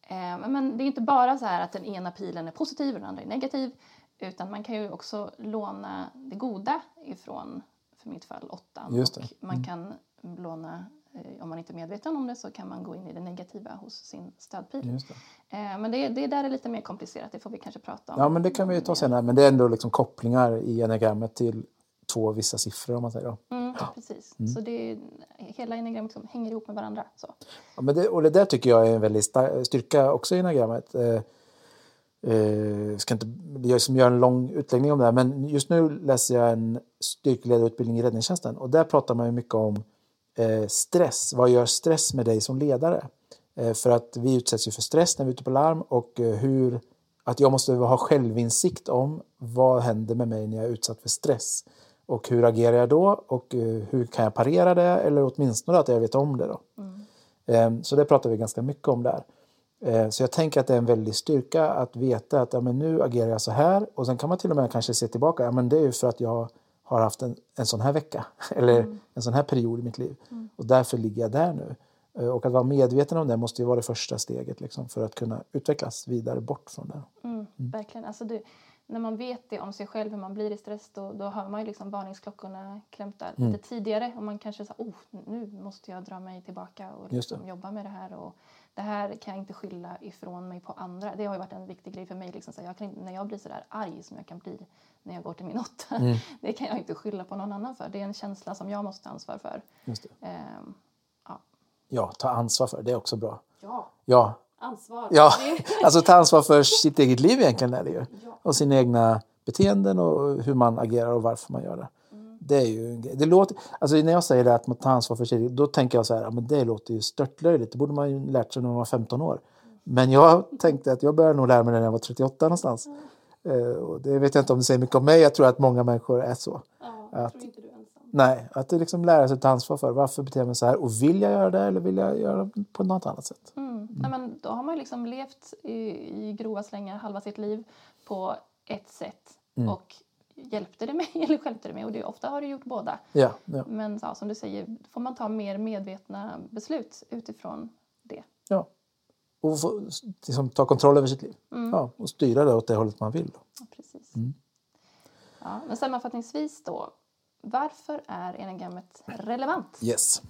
Eh, men det är inte bara så här att den ena pilen är positiv och den andra är negativ. Utan man kan ju också låna det goda ifrån, för mitt fall, åttan. Och man kan låna, om man inte är medveten om det, så kan man gå in i det negativa hos sin stödpil. Just det. Eh, men det, det där är lite mer komplicerat, det får vi kanske prata om. Ja, men det kan vi ta senare. Men det är ändå liksom kopplingar i enagrammet till två vissa siffror om man säger. Då. Mm, precis. Så det är, hela enagrammet liksom hänger ihop med varandra. Så. Ja, men det, och det där tycker jag är en väldigt sta- styrka också i enagrammet. Eh, eh, ska inte jag som gör en lång utläggning om det här, men just nu läser jag en styrkeledarutbildning i räddningstjänsten och där pratar man ju mycket om eh, stress. Vad gör stress med dig som ledare? Eh, för att vi utsätts ju för stress när vi är ute på larm och eh, hur att jag måste ha självinsikt om vad händer med mig när jag är utsatt för stress. Och hur agerar jag då? Och eh, hur kan jag parera det? Eller åtminstone att jag vet om det. Då. Eh, Så det pratar vi ganska mycket om där. Eh, Så jag tänker att det är en väldig styrka att veta att ja, men nu agerar jag så här. Och sen kan man till och med kanske se tillbaka. Ja, men det är ju för att jag har haft en, en sån här vecka. Eller en sån här period i mitt liv. Och därför ligger jag där nu. Eh, Och att vara medveten om det måste ju vara det första steget liksom, för att kunna utvecklas vidare bort från det. Mm, Verkligen. Alltså det, när man vet det om sig själv, hur man blir i stress, då, då har man ju liksom varningsklockorna klämta Mm. lite tidigare. Och man kanske säger, oh, nu måste jag dra mig tillbaka och liksom jobba med det här. Och det här kan jag inte skylla ifrån mig på andra. Det har ju varit en viktig grej för mig. Liksom, så jag kan inte, när jag blir så där arg som jag kan bli när jag går till min åtta, Mm. det kan jag inte skylla på någon annan för. Det är en känsla som jag måste ta ansvar för. Just det. Ehm, ja. Ja, ta ansvar för det. Är också bra. ja, Ja, ansvar. ja. Alltså ta ansvar för sitt eget liv egentligen är det ju. Ja. Och sina egna beteenden och hur man agerar och varför man gör det. Mm. Det är ju det låter, alltså när jag säger det att man tar ansvar för eget, då tänker jag så här, ja, men det låter ju störtlöjligt. Det borde man ju lärt sig när man var 15 år. Men jag tänkte att jag började nog lära mig det när jag var 38 någonstans. Eh, och det vet jag inte om det säger mycket om mig. Jag tror att många människor är så. Ja, Att-. Nej, att det liksom lära sig att ta ansvar för varför beter jag mig så här och vill jag göra det eller vill jag göra på något annat sätt? Mm. Ja, men då har man ju liksom levt i, i grova slängar halva sitt liv på ett sätt. Mm. Och hjälpte det mig eller stjälpte det mig? Och det, ofta har det gjort båda. Ja, ja, Men ja, som du säger, får man ta mer medvetna beslut utifrån det. ja. Och få, liksom, ta kontroll över sitt liv. Mm. Ja, och styra det åt det hållet man vill. Då. Ja, precis. Mm. Ja, men sammanfattningsvis då, varför är enagrammet relevant? Yes.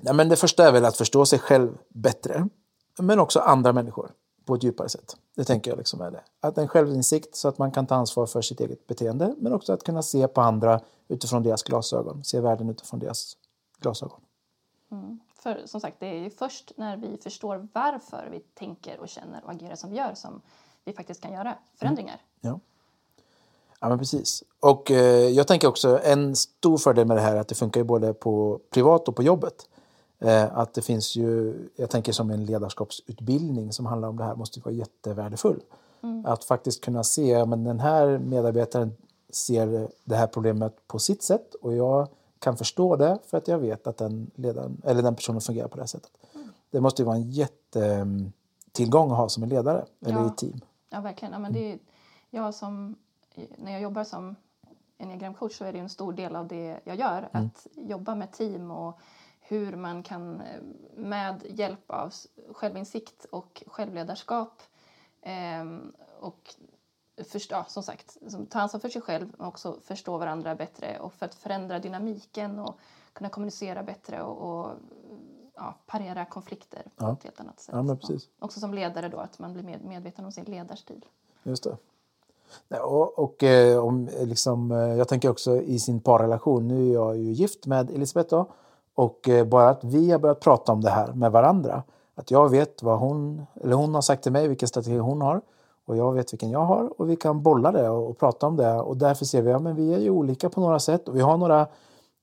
Ja, men det första är väl att förstå sig själv bättre, men också andra människor på ett djupare sätt. Det tänker jag liksom är det. Att en självinsikt så att man kan ta ansvar för sitt eget beteende, men också att kunna se på andra utifrån deras glasögon, se världen utifrån deras glasögon. Mm. För som sagt, det är ju först när vi förstår varför vi tänker och känner och agerar som vi gör som vi faktiskt kan göra förändringar. Ja. Ja, men precis. Och eh, jag tänker också en stor fördel med det här är att det funkar ju både på privat och på jobbet. Eh, att det finns ju, jag tänker som en ledarskapsutbildning som handlar om det här måste vara jättevärdefull. Att faktiskt kunna se, men den här medarbetaren ser det här problemet på sitt sätt och jag kan förstå det för att jag vet att den, ledaren, eller den personen fungerar på det här sättet. Det måste ju vara en jättetillgång att ha som en ledare eller Ja. i ett team. Ja, verkligen. Ja, men det är, jag som, när jag jobbar som enneagramcoach så är det en stor del av det jag gör. Att jobba med team och hur man kan eh, med hjälp av självinsikt och självledarskap ehm, och förstå, som sagt, ta ansvar för sig själv men också förstå varandra bättre och för att förändra dynamiken och kunna kommunicera bättre och, och ja, parera konflikter på Ja. ett helt annat sätt. Ja, precis. Också som ledare då, att man blir med, medveten om sin ledarstil. Just det. Och, och eh, om, liksom, eh, jag tänker också i sin parrelation, nu är jag ju gift med Elisabeth då, och eh, bara att vi har börjat prata om det här med varandra. Att jag vet vad hon, eller hon har sagt till mig vilken strategi hon har och jag vet vilken jag har och vi kan bolla det och, och prata om det och därför ser vi att ja, men vi är ju olika på några sätt och vi har några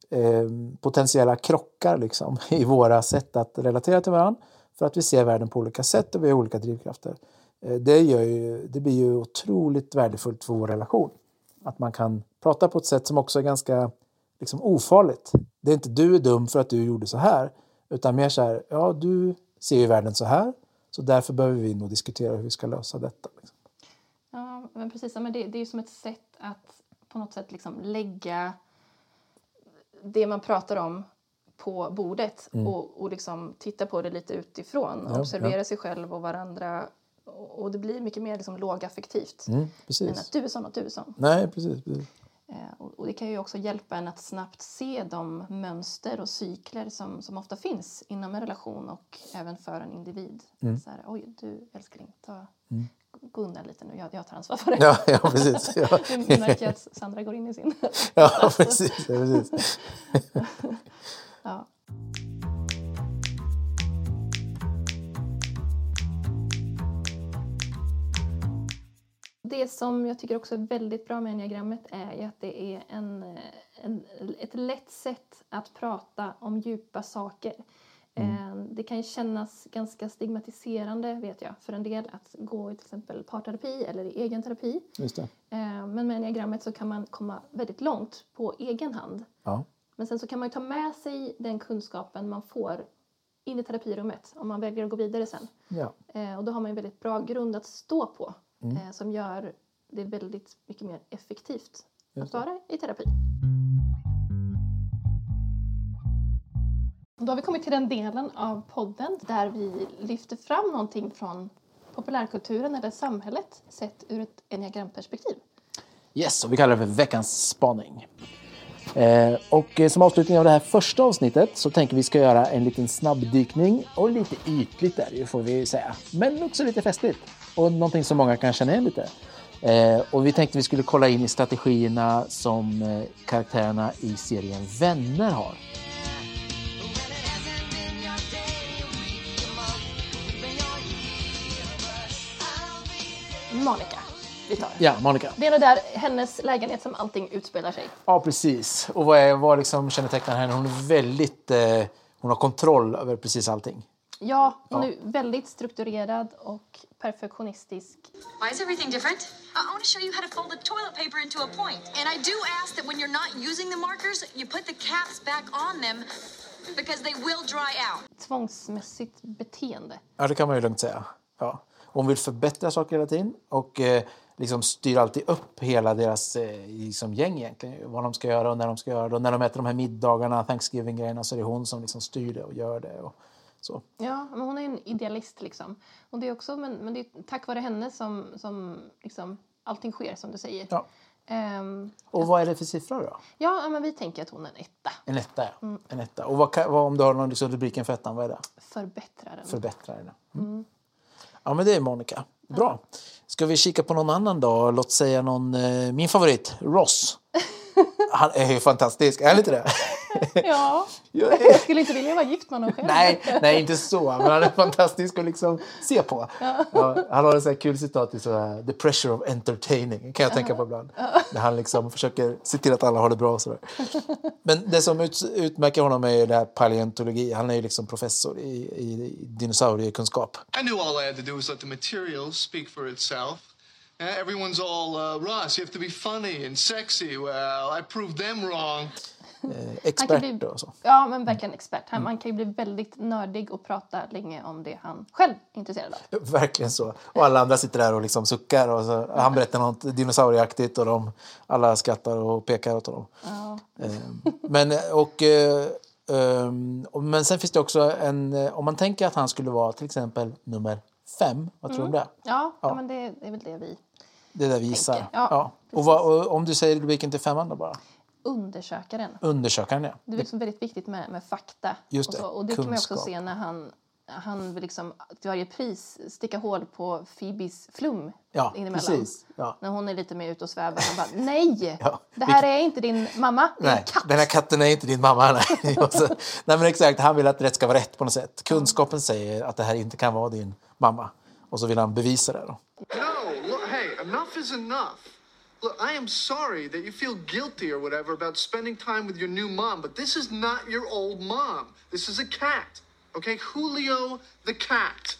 eh, potentiella krockar liksom, i våra sätt att relatera till varandra för att vi ser världen på olika sätt och vi har olika drivkrafter. Eh, Det, gör ju, det blir ju otroligt värdefullt för vår relation. Att man kan prata på ett sätt som också är ganska liksom, ofarligt. Det är inte du är dum för att du gjorde så här, utan mer så här, ja du ser ju världen så här Så därför behöver vi nog diskutera hur vi ska lösa detta. Liksom. Ja, men precis. Men det, det är ju som ett sätt att på något sätt liksom lägga det man pratar om på bordet och, och liksom titta på det lite utifrån. Mm. Ja, observera ja. sig själv och varandra. Och, och det blir mycket mer liksom lågaffektivt Mm, än precis. att du är sån och du är sån. Nej, precis. precis. Eh, och, det kan ju också hjälpa en att snabbt se de mönster och cykler som, som ofta finns inom en relation och även för en individ. Mm. Så här, Oj, du älskling, ta, gå undan lite nu, jag, jag tar ansvar för det. Ja, ja, precis. Ja, Nu märker att Sandra går in i sin... ja precis. Ja, precis. Ja. Det som jag tycker också är väldigt bra med enneagrammet är ju att det är en, eh, en, ett lätt sätt att prata om djupa saker. Eh, Det kan kännas ganska stigmatiserande vet jag för en del att gå i till exempel parterapi eller i egen terapi. Eh, Men med enneagrammet så kan man komma väldigt långt på egen hand. Ja. Men sen så kan man ta med sig den kunskapen man får in i terapirummet om man väljer att gå vidare sen. Ja. Och då har man en väldigt bra grund att stå på eh, som gör det väldigt mycket mer effektivt att vara i terapi. Då har vi kommit till den delen av podden där vi lyfter fram någonting från populärkulturen eller samhället sett ur ett enneagramperspektiv. Yes, och vi kallar det för veckans spaning. Eh, och eh, som avslutning av det här första avsnittet så tänker vi ska göra en liten snabbdykning och lite ytligt där ju, får vi säga. Men också lite festligt och någonting som många kan känna igen lite. Eh, och vi tänkte vi skulle kolla in i strategierna som eh, karaktärerna i serien Vänner har. Monica, vi tar. Ja, Monica. Det är nog där hennes lägenhet som allting utspelar sig. Ja, precis. Och vad, är, vad liksom kännetecknar henne? Hon är väldigt... Eh, hon har kontroll över precis allting. Ja, hon är väldigt strukturerad och perfektionistisk. Why is everything different? I want to show you how to fold the toilet paper into a point. And I do ask that when you're not using the markers, you put the caps back on them because they will dry out. Tvångsmässigt beteende. Ja, det kan man ju lugnt säga. Ja. Hon vill förbättra saker hela tiden och eh, liksom styr alltid upp hela deras eh, liksom gäng egentligen. Vad de ska göra och när de ska göra det. Och när de äter de här middagarna, Thanksgiving-grejerna, så är det hon som liksom styr det och gör det. Och så. Ja, men hon är en idealist liksom. Och det är också, men, men det är tack vare henne som, som liksom, allting sker som du säger. Ja. Ehm, Och vad är det för siffror då? ja, men vi tänker att hon är en etta. En etta, ja. En etta. Och vad, vad, om du har någon liksom, rubriken för ettan, vad är det? Förbättraren. Förbättrare. Mm. Ja, men det är Monica. Bra. Ska vi kika på någon annan då? Låt säga någon, eh, min favorit, Ross. Han är ju fantastisk, är han inte det? Ja, Ja, jag skulle inte vilja vara gift med honom själv. nej, nej, inte så. Men han är fantastisk att liksom se på. Ja, han har en sån här kul citat i så här, The pressure of entertaining. kan jag tänka på ibland. När han liksom försöker se till att alla har det bra. Och så där. Men det som ut, utmärker honom är ju det här paleontologi. Han är ju liksom professor i, i, i dinosauriekunskap. I knew all I had to do was let the material speak for itself. Eh, everyone's all, uh, Ross, you have to be funny and sexy. Well, I proved them wrong. Han kan Expert bli, och så. ja, men verkligen expert. Han, Man kan ju bli väldigt nördig och prata länge om det han själv är intresserad av. Verkligen så. Och alla andra sitter där och liksom suckar. Och så, han berättar något dinosaurieaktigt och de, alla skrattar och pekar åt honom. Eh, Men, och, eh, ehm, men sen finns det också en... eh, Om man tänker att han skulle vara till exempel nummer fem, vad tror du om det? Ja, ja. men det är väl det vi... Det är det vi gissar. Tänker, ja, Och, vad, och om du säger rubriken till femman då bara? Undersökaren. Undersökaren, ja. Det är liksom väldigt viktigt med, med fakta. Just och, det, så, och det kan man också kunskap. se när han, han vill liksom till varje pris sticka hål på Phoebes flum Ja, inemellan. precis. Ja. När hon är lite mer ute och svävar. Han bara, nej! Ja, Det här är inte din mamma, det är Nej, en katt. den här katten är inte din mamma. Nej. Och nej men exakt, han vill att rätt ska vara rätt på något sätt. Kunskapen säger att det här inte kan vara din mamma. Och så vill han bevisa det. Då. No, look, hey, enough is enough. Look, I am sorry that you feel guilty or whatever about spending time with your new mom, but this is not your old mom. This is a cat. Okay? Julio the cat.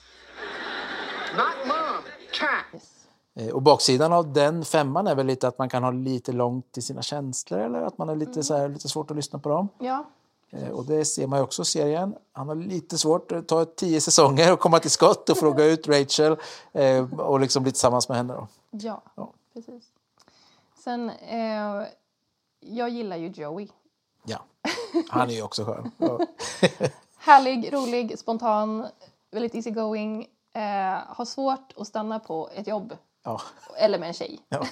Not mom, cat. Eh, Och baksidan av den femman är väl lite att man kan ha lite långt till sina känslor eller att man är lite, så här, lite svårt att lyssna på dem. Ja, Eh, och det ser man ju också i serien. Han har lite svårt, det tar tio säsonger att komma till skott och fråga ut Rachel eh, och liksom bli tillsammans med henne. Då. Ja, Ja. precis. Sen, eh, jag gillar ju Joey. Ja, han är ju också skön. Ja. Härlig, rolig, spontan, väldigt easygoing. Eh, har svårt att stanna på ett jobb. Ja. Eller med en tjej. Ja.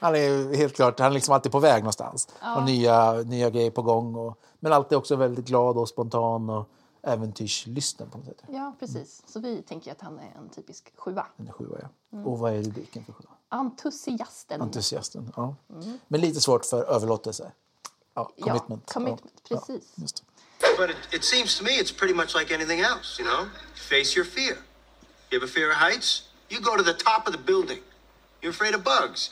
Han är helt klart, han är liksom alltid på väg någonstans. Och nya, nya grejer på gång. Och, men alltid också väldigt glad och spontan och äventyrslysten på något sätt. Ja, precis. Så vi tänker att han är en typisk sjua. Är sjua, ja. Och vad är rubriken för sjua? Entusiasten. Entusiasten. Ja. Men lite svårt för överlåtelse. Ja, Ja, commitment. commitment, Ja, precis. Ja. But it, it seems to me it's pretty much like anything else, you know? Face your fear. You have a fear of heights? You go to the top of the building. You're afraid of bugs.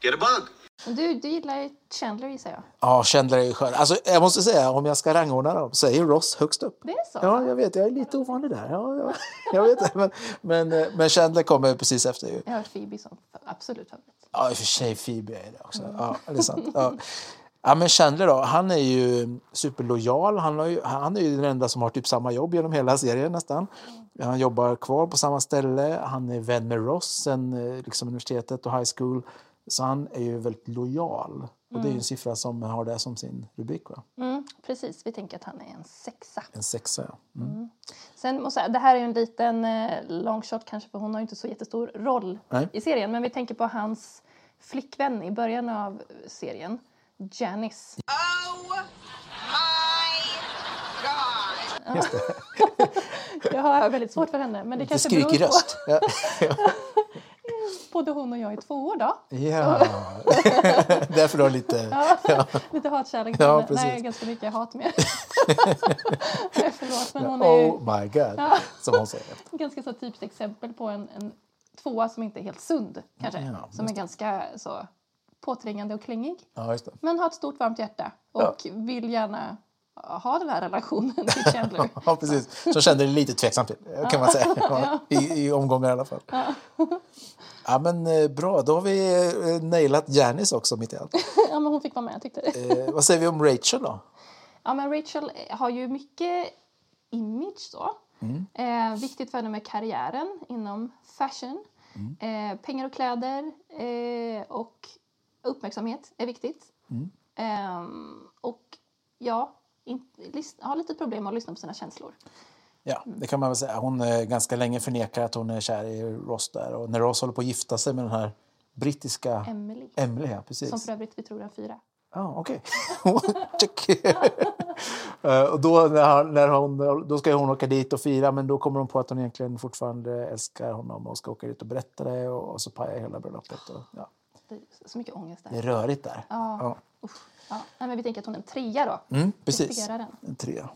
Get a bug. Du, du gillar ju Chandler gissar jag. Ja, Chandler är ju skön. Alltså, jag måste säga, om jag ska rangordna dem så är Ross högst upp. Det är så? Ja, jag vet. Jag är lite ovanlig där. Ja, ja, jag vet. Men, men, eh, men Chandler kommer precis efter. Ju. Jag har Phoebe som absolut favorit. Ja, i och för sig Phoebe är det också. Ja, det är sant. Ja. Ja, men Chandler då, han är ju superlojal. Han, har ju, han är ju den enda som har typ samma jobb genom hela serien nästan. Han jobbar kvar på samma ställe. Han är vän med Ross sen eh, liksom universitetet och high school. Så han är ju väldigt lojal. Och det är en siffra som har det som sin rubrik. Va? Mm, precis, vi tänker att han är en sexa. En sexa, ja. Mm. Sen måste jag, det här är ju en liten eh, long shot kanske för hon har ju inte så jättestor roll Nej. i serien. Men vi tänker på hans flickvän i början av serien, Janice. Oh my god. Jag har väldigt svårt för henne men det Lite kanske beror på röst. Ja. både hon och jag är två då. ja. Därför har lite... Ja. Lite hatkärlek. Ja, Ja, Nej, precis. ganska mycket hat med. Nej, Förlåt, men hon är ju Oh my god, som hon säger. ganska så typiskt exempel på en, en tvåa som inte är helt sund kanske. Ja, som är ganska så påträngande och klängig. Ja. Men har ett stort varmt hjärta och vill gärna ha den här relationen till Chandler. Ja, precis. Som kände det lite tveksamt till, kan man säga. Ja, i, I omgångar i alla fall. Ja, men eh, bra. Då har vi eh, nailat Janice också mitt i allt. ja, men hon fick vara med tyckte det. Eh, vad säger vi om Rachel då? Ja, men Rachel har ju mycket image så. Eh, viktigt för henne med karriären inom fashion. Eh, pengar och kläder eh, och uppmärksamhet är viktigt. Ehm, och ja, har lite problem att lyssna på sina känslor. Ja, det kan man väl säga. Hon eh, ganska länge förnekar att hon är kär i Ross där. Och när Ross håller på att gifta sig med den här brittiska... Emily. Emily, ja, precis. Som för övrigt vi tror är fyra. Ja, okej. Check. Eh, och då, när hon, då ska hon åka dit och fira men då kommer hon på att hon egentligen fortfarande älskar honom och ska åka dit och berätta det och, och så pajar hela bröllopet. Och, ja. Det är så mycket ångest Det är där. rörigt där. Ja. Ja. Nej, men vi tänker att hon är en trea då. Mm, precis. En trea.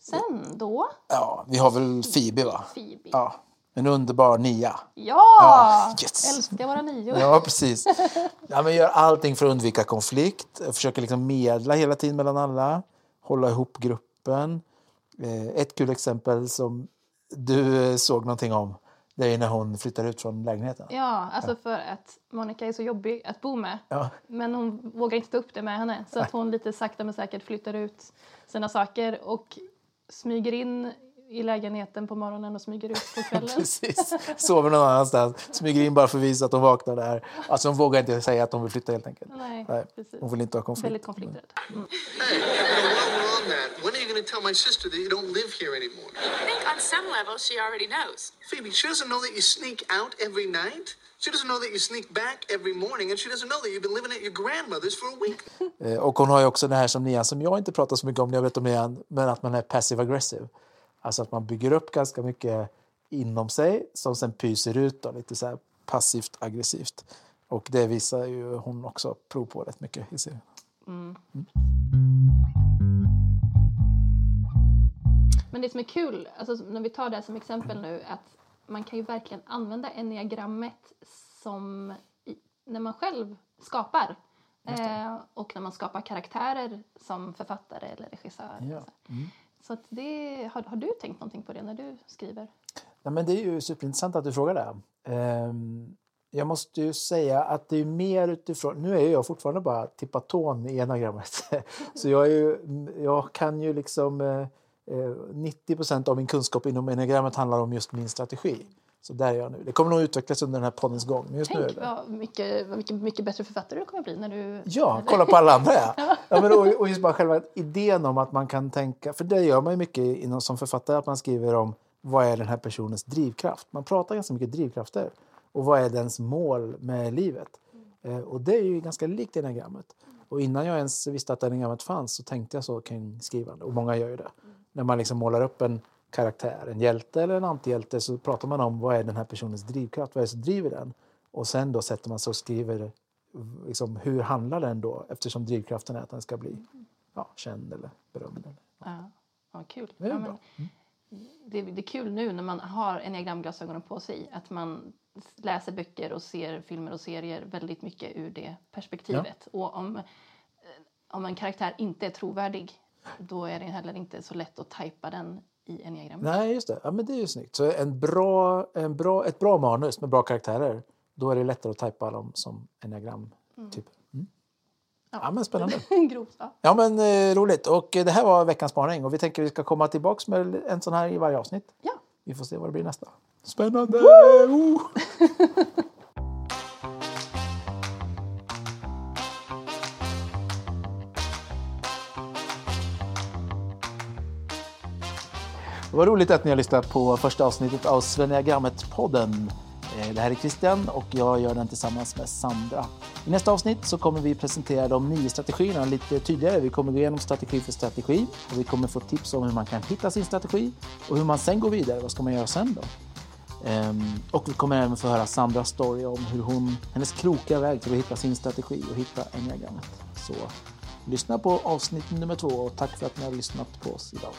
Sen då, Ja, vi har väl Phoebe va? Phoebe. Ja, en underbar nia. Ja! Ja, yes. Älskar våra nior. Ja, precis. Ja, men gör allting för att undvika konflikt. Försöker liksom medla hela tiden mellan alla. Hålla ihop gruppen. Eh, Ett kul exempel som du eh, såg någonting om. Det är när hon flyttar ut från lägenheten. Ja, alltså för att Monica är så jobbig att bo med. Ja. Men hon vågar inte ta upp det med henne. Så att hon lite sakta men säkert flyttar ut sina saker och smyger in i lägenheten på morgonen och smyger ut på kvällen. Precis. Sover någon annanstans. Smyger in bara för att visa att hon vaknar där. Alltså hon vågar inte säga att hon vill flytta helt enkelt. Nej, Nej, precis. Hon vill inte ha konflikt. Väldigt konflikträdd. Hey, you know, while we're on that, when are you going to tell my sister that you don't live here anymore? I think on some level she already knows. Phoebe, she doesn't know that you sneak out every night. She doesn't know that you sneak back every morning, and she doesn't know that you've been living at your grandmother's for a week. Eh, Och hon har ju också det här som Nian, som jag inte pratar så mycket om, ni har vet om Nian, men att man är passive aggressive. Alltså att man bygger upp ganska mycket inom sig som sen pyser ut då, lite så passivt aggressivt. Och det visar ju hon också prov på rätt mycket i serien. Men det som är kul, alltså när vi tar det som exempel nu, att man kan ju verkligen använda enneagrammet som i, när man själv skapar. Eh, och när man skapar karaktärer som författare eller regissör. Ja. Mm. Så att det, har, har du tänkt någonting på det när du skriver? Ja, men det är ju superintressant att du frågar det. Um, Jag måste ju säga att det är mer utifrån... Nu är jag fortfarande bara tippaton i enagrammet. Så jag, är ju, jag kan ju liksom... Eh, eh 90 av min kunskap inom enagrammet handlar om just min strategi. Så där är jag nu. Det kommer nog utvecklas under den här poddens gång. Men just nu är Tänk det. vad mycket, vad mycket, mycket bättre författare du kommer bli när du... Ja, kolla på alla andra ja. ja men, och, och just bara själva idén om att man kan tänka, för det gör man ju mycket inom, som författare, att man skriver om vad är den här personens drivkraft. Man pratar ganska mycket drivkrafter och vad är dens mål med livet. Eh, och det är ju ganska likt enagrammet. Och innan jag ens visste att enagrammet fanns så tänkte jag så kring skrivande och många gör ju det. När man liksom målar upp en karaktär, en hjälte eller en antihjälte så pratar man om vad är den här personens drivkraft, vad är det som driver den? Och sen då sätter man sig och skriver liksom, hur handlar den då eftersom drivkraften är att den ska bli ja, känd eller berömd. Eller. Ja, ja kul. Det är ja, men, det, det är kul nu när man har enneagramglasögonen på sig att man läser böcker och ser filmer och serier väldigt mycket ur det perspektivet. Och om, om en karaktär inte är trovärdig då är det heller inte så lätt att tajpa den i enneagrammet. Nej, just det. Ja, men det är ju snyggt. Så en bra, en bra, ett bra manus med bra karaktärer, då är det lättare att tajpa dem som enneagram. Typ. Mm. Ja. men spännande. Grovt, ja. Ja, men eh, roligt. Och eh, det här var veckans spaning och vi tänker att vi ska komma tillbaks med en sån här i varje avsnitt. ja. Vi får se vad det blir nästa. Spännande! Det var roligt att ni har lyssnat på första avsnittet av Svenneagrammet-podden. Eh, det här är Christian och jag gör den tillsammans med Sandra. I nästa avsnitt så kommer vi presentera de nio strategierna lite tydligare. Vi kommer gå igenom strategi för strategi och vi kommer få tips om hur man kan hitta sin strategi och hur man sen går vidare. Vad ska man göra sen då? Ehm, och vi kommer även få höra Sandras story om hur hon, hennes krokiga väg till att hitta sin strategi och hitta enneagrammet. Så lyssna på avsnitt nummer två och tack för att ni har lyssnat på oss idag.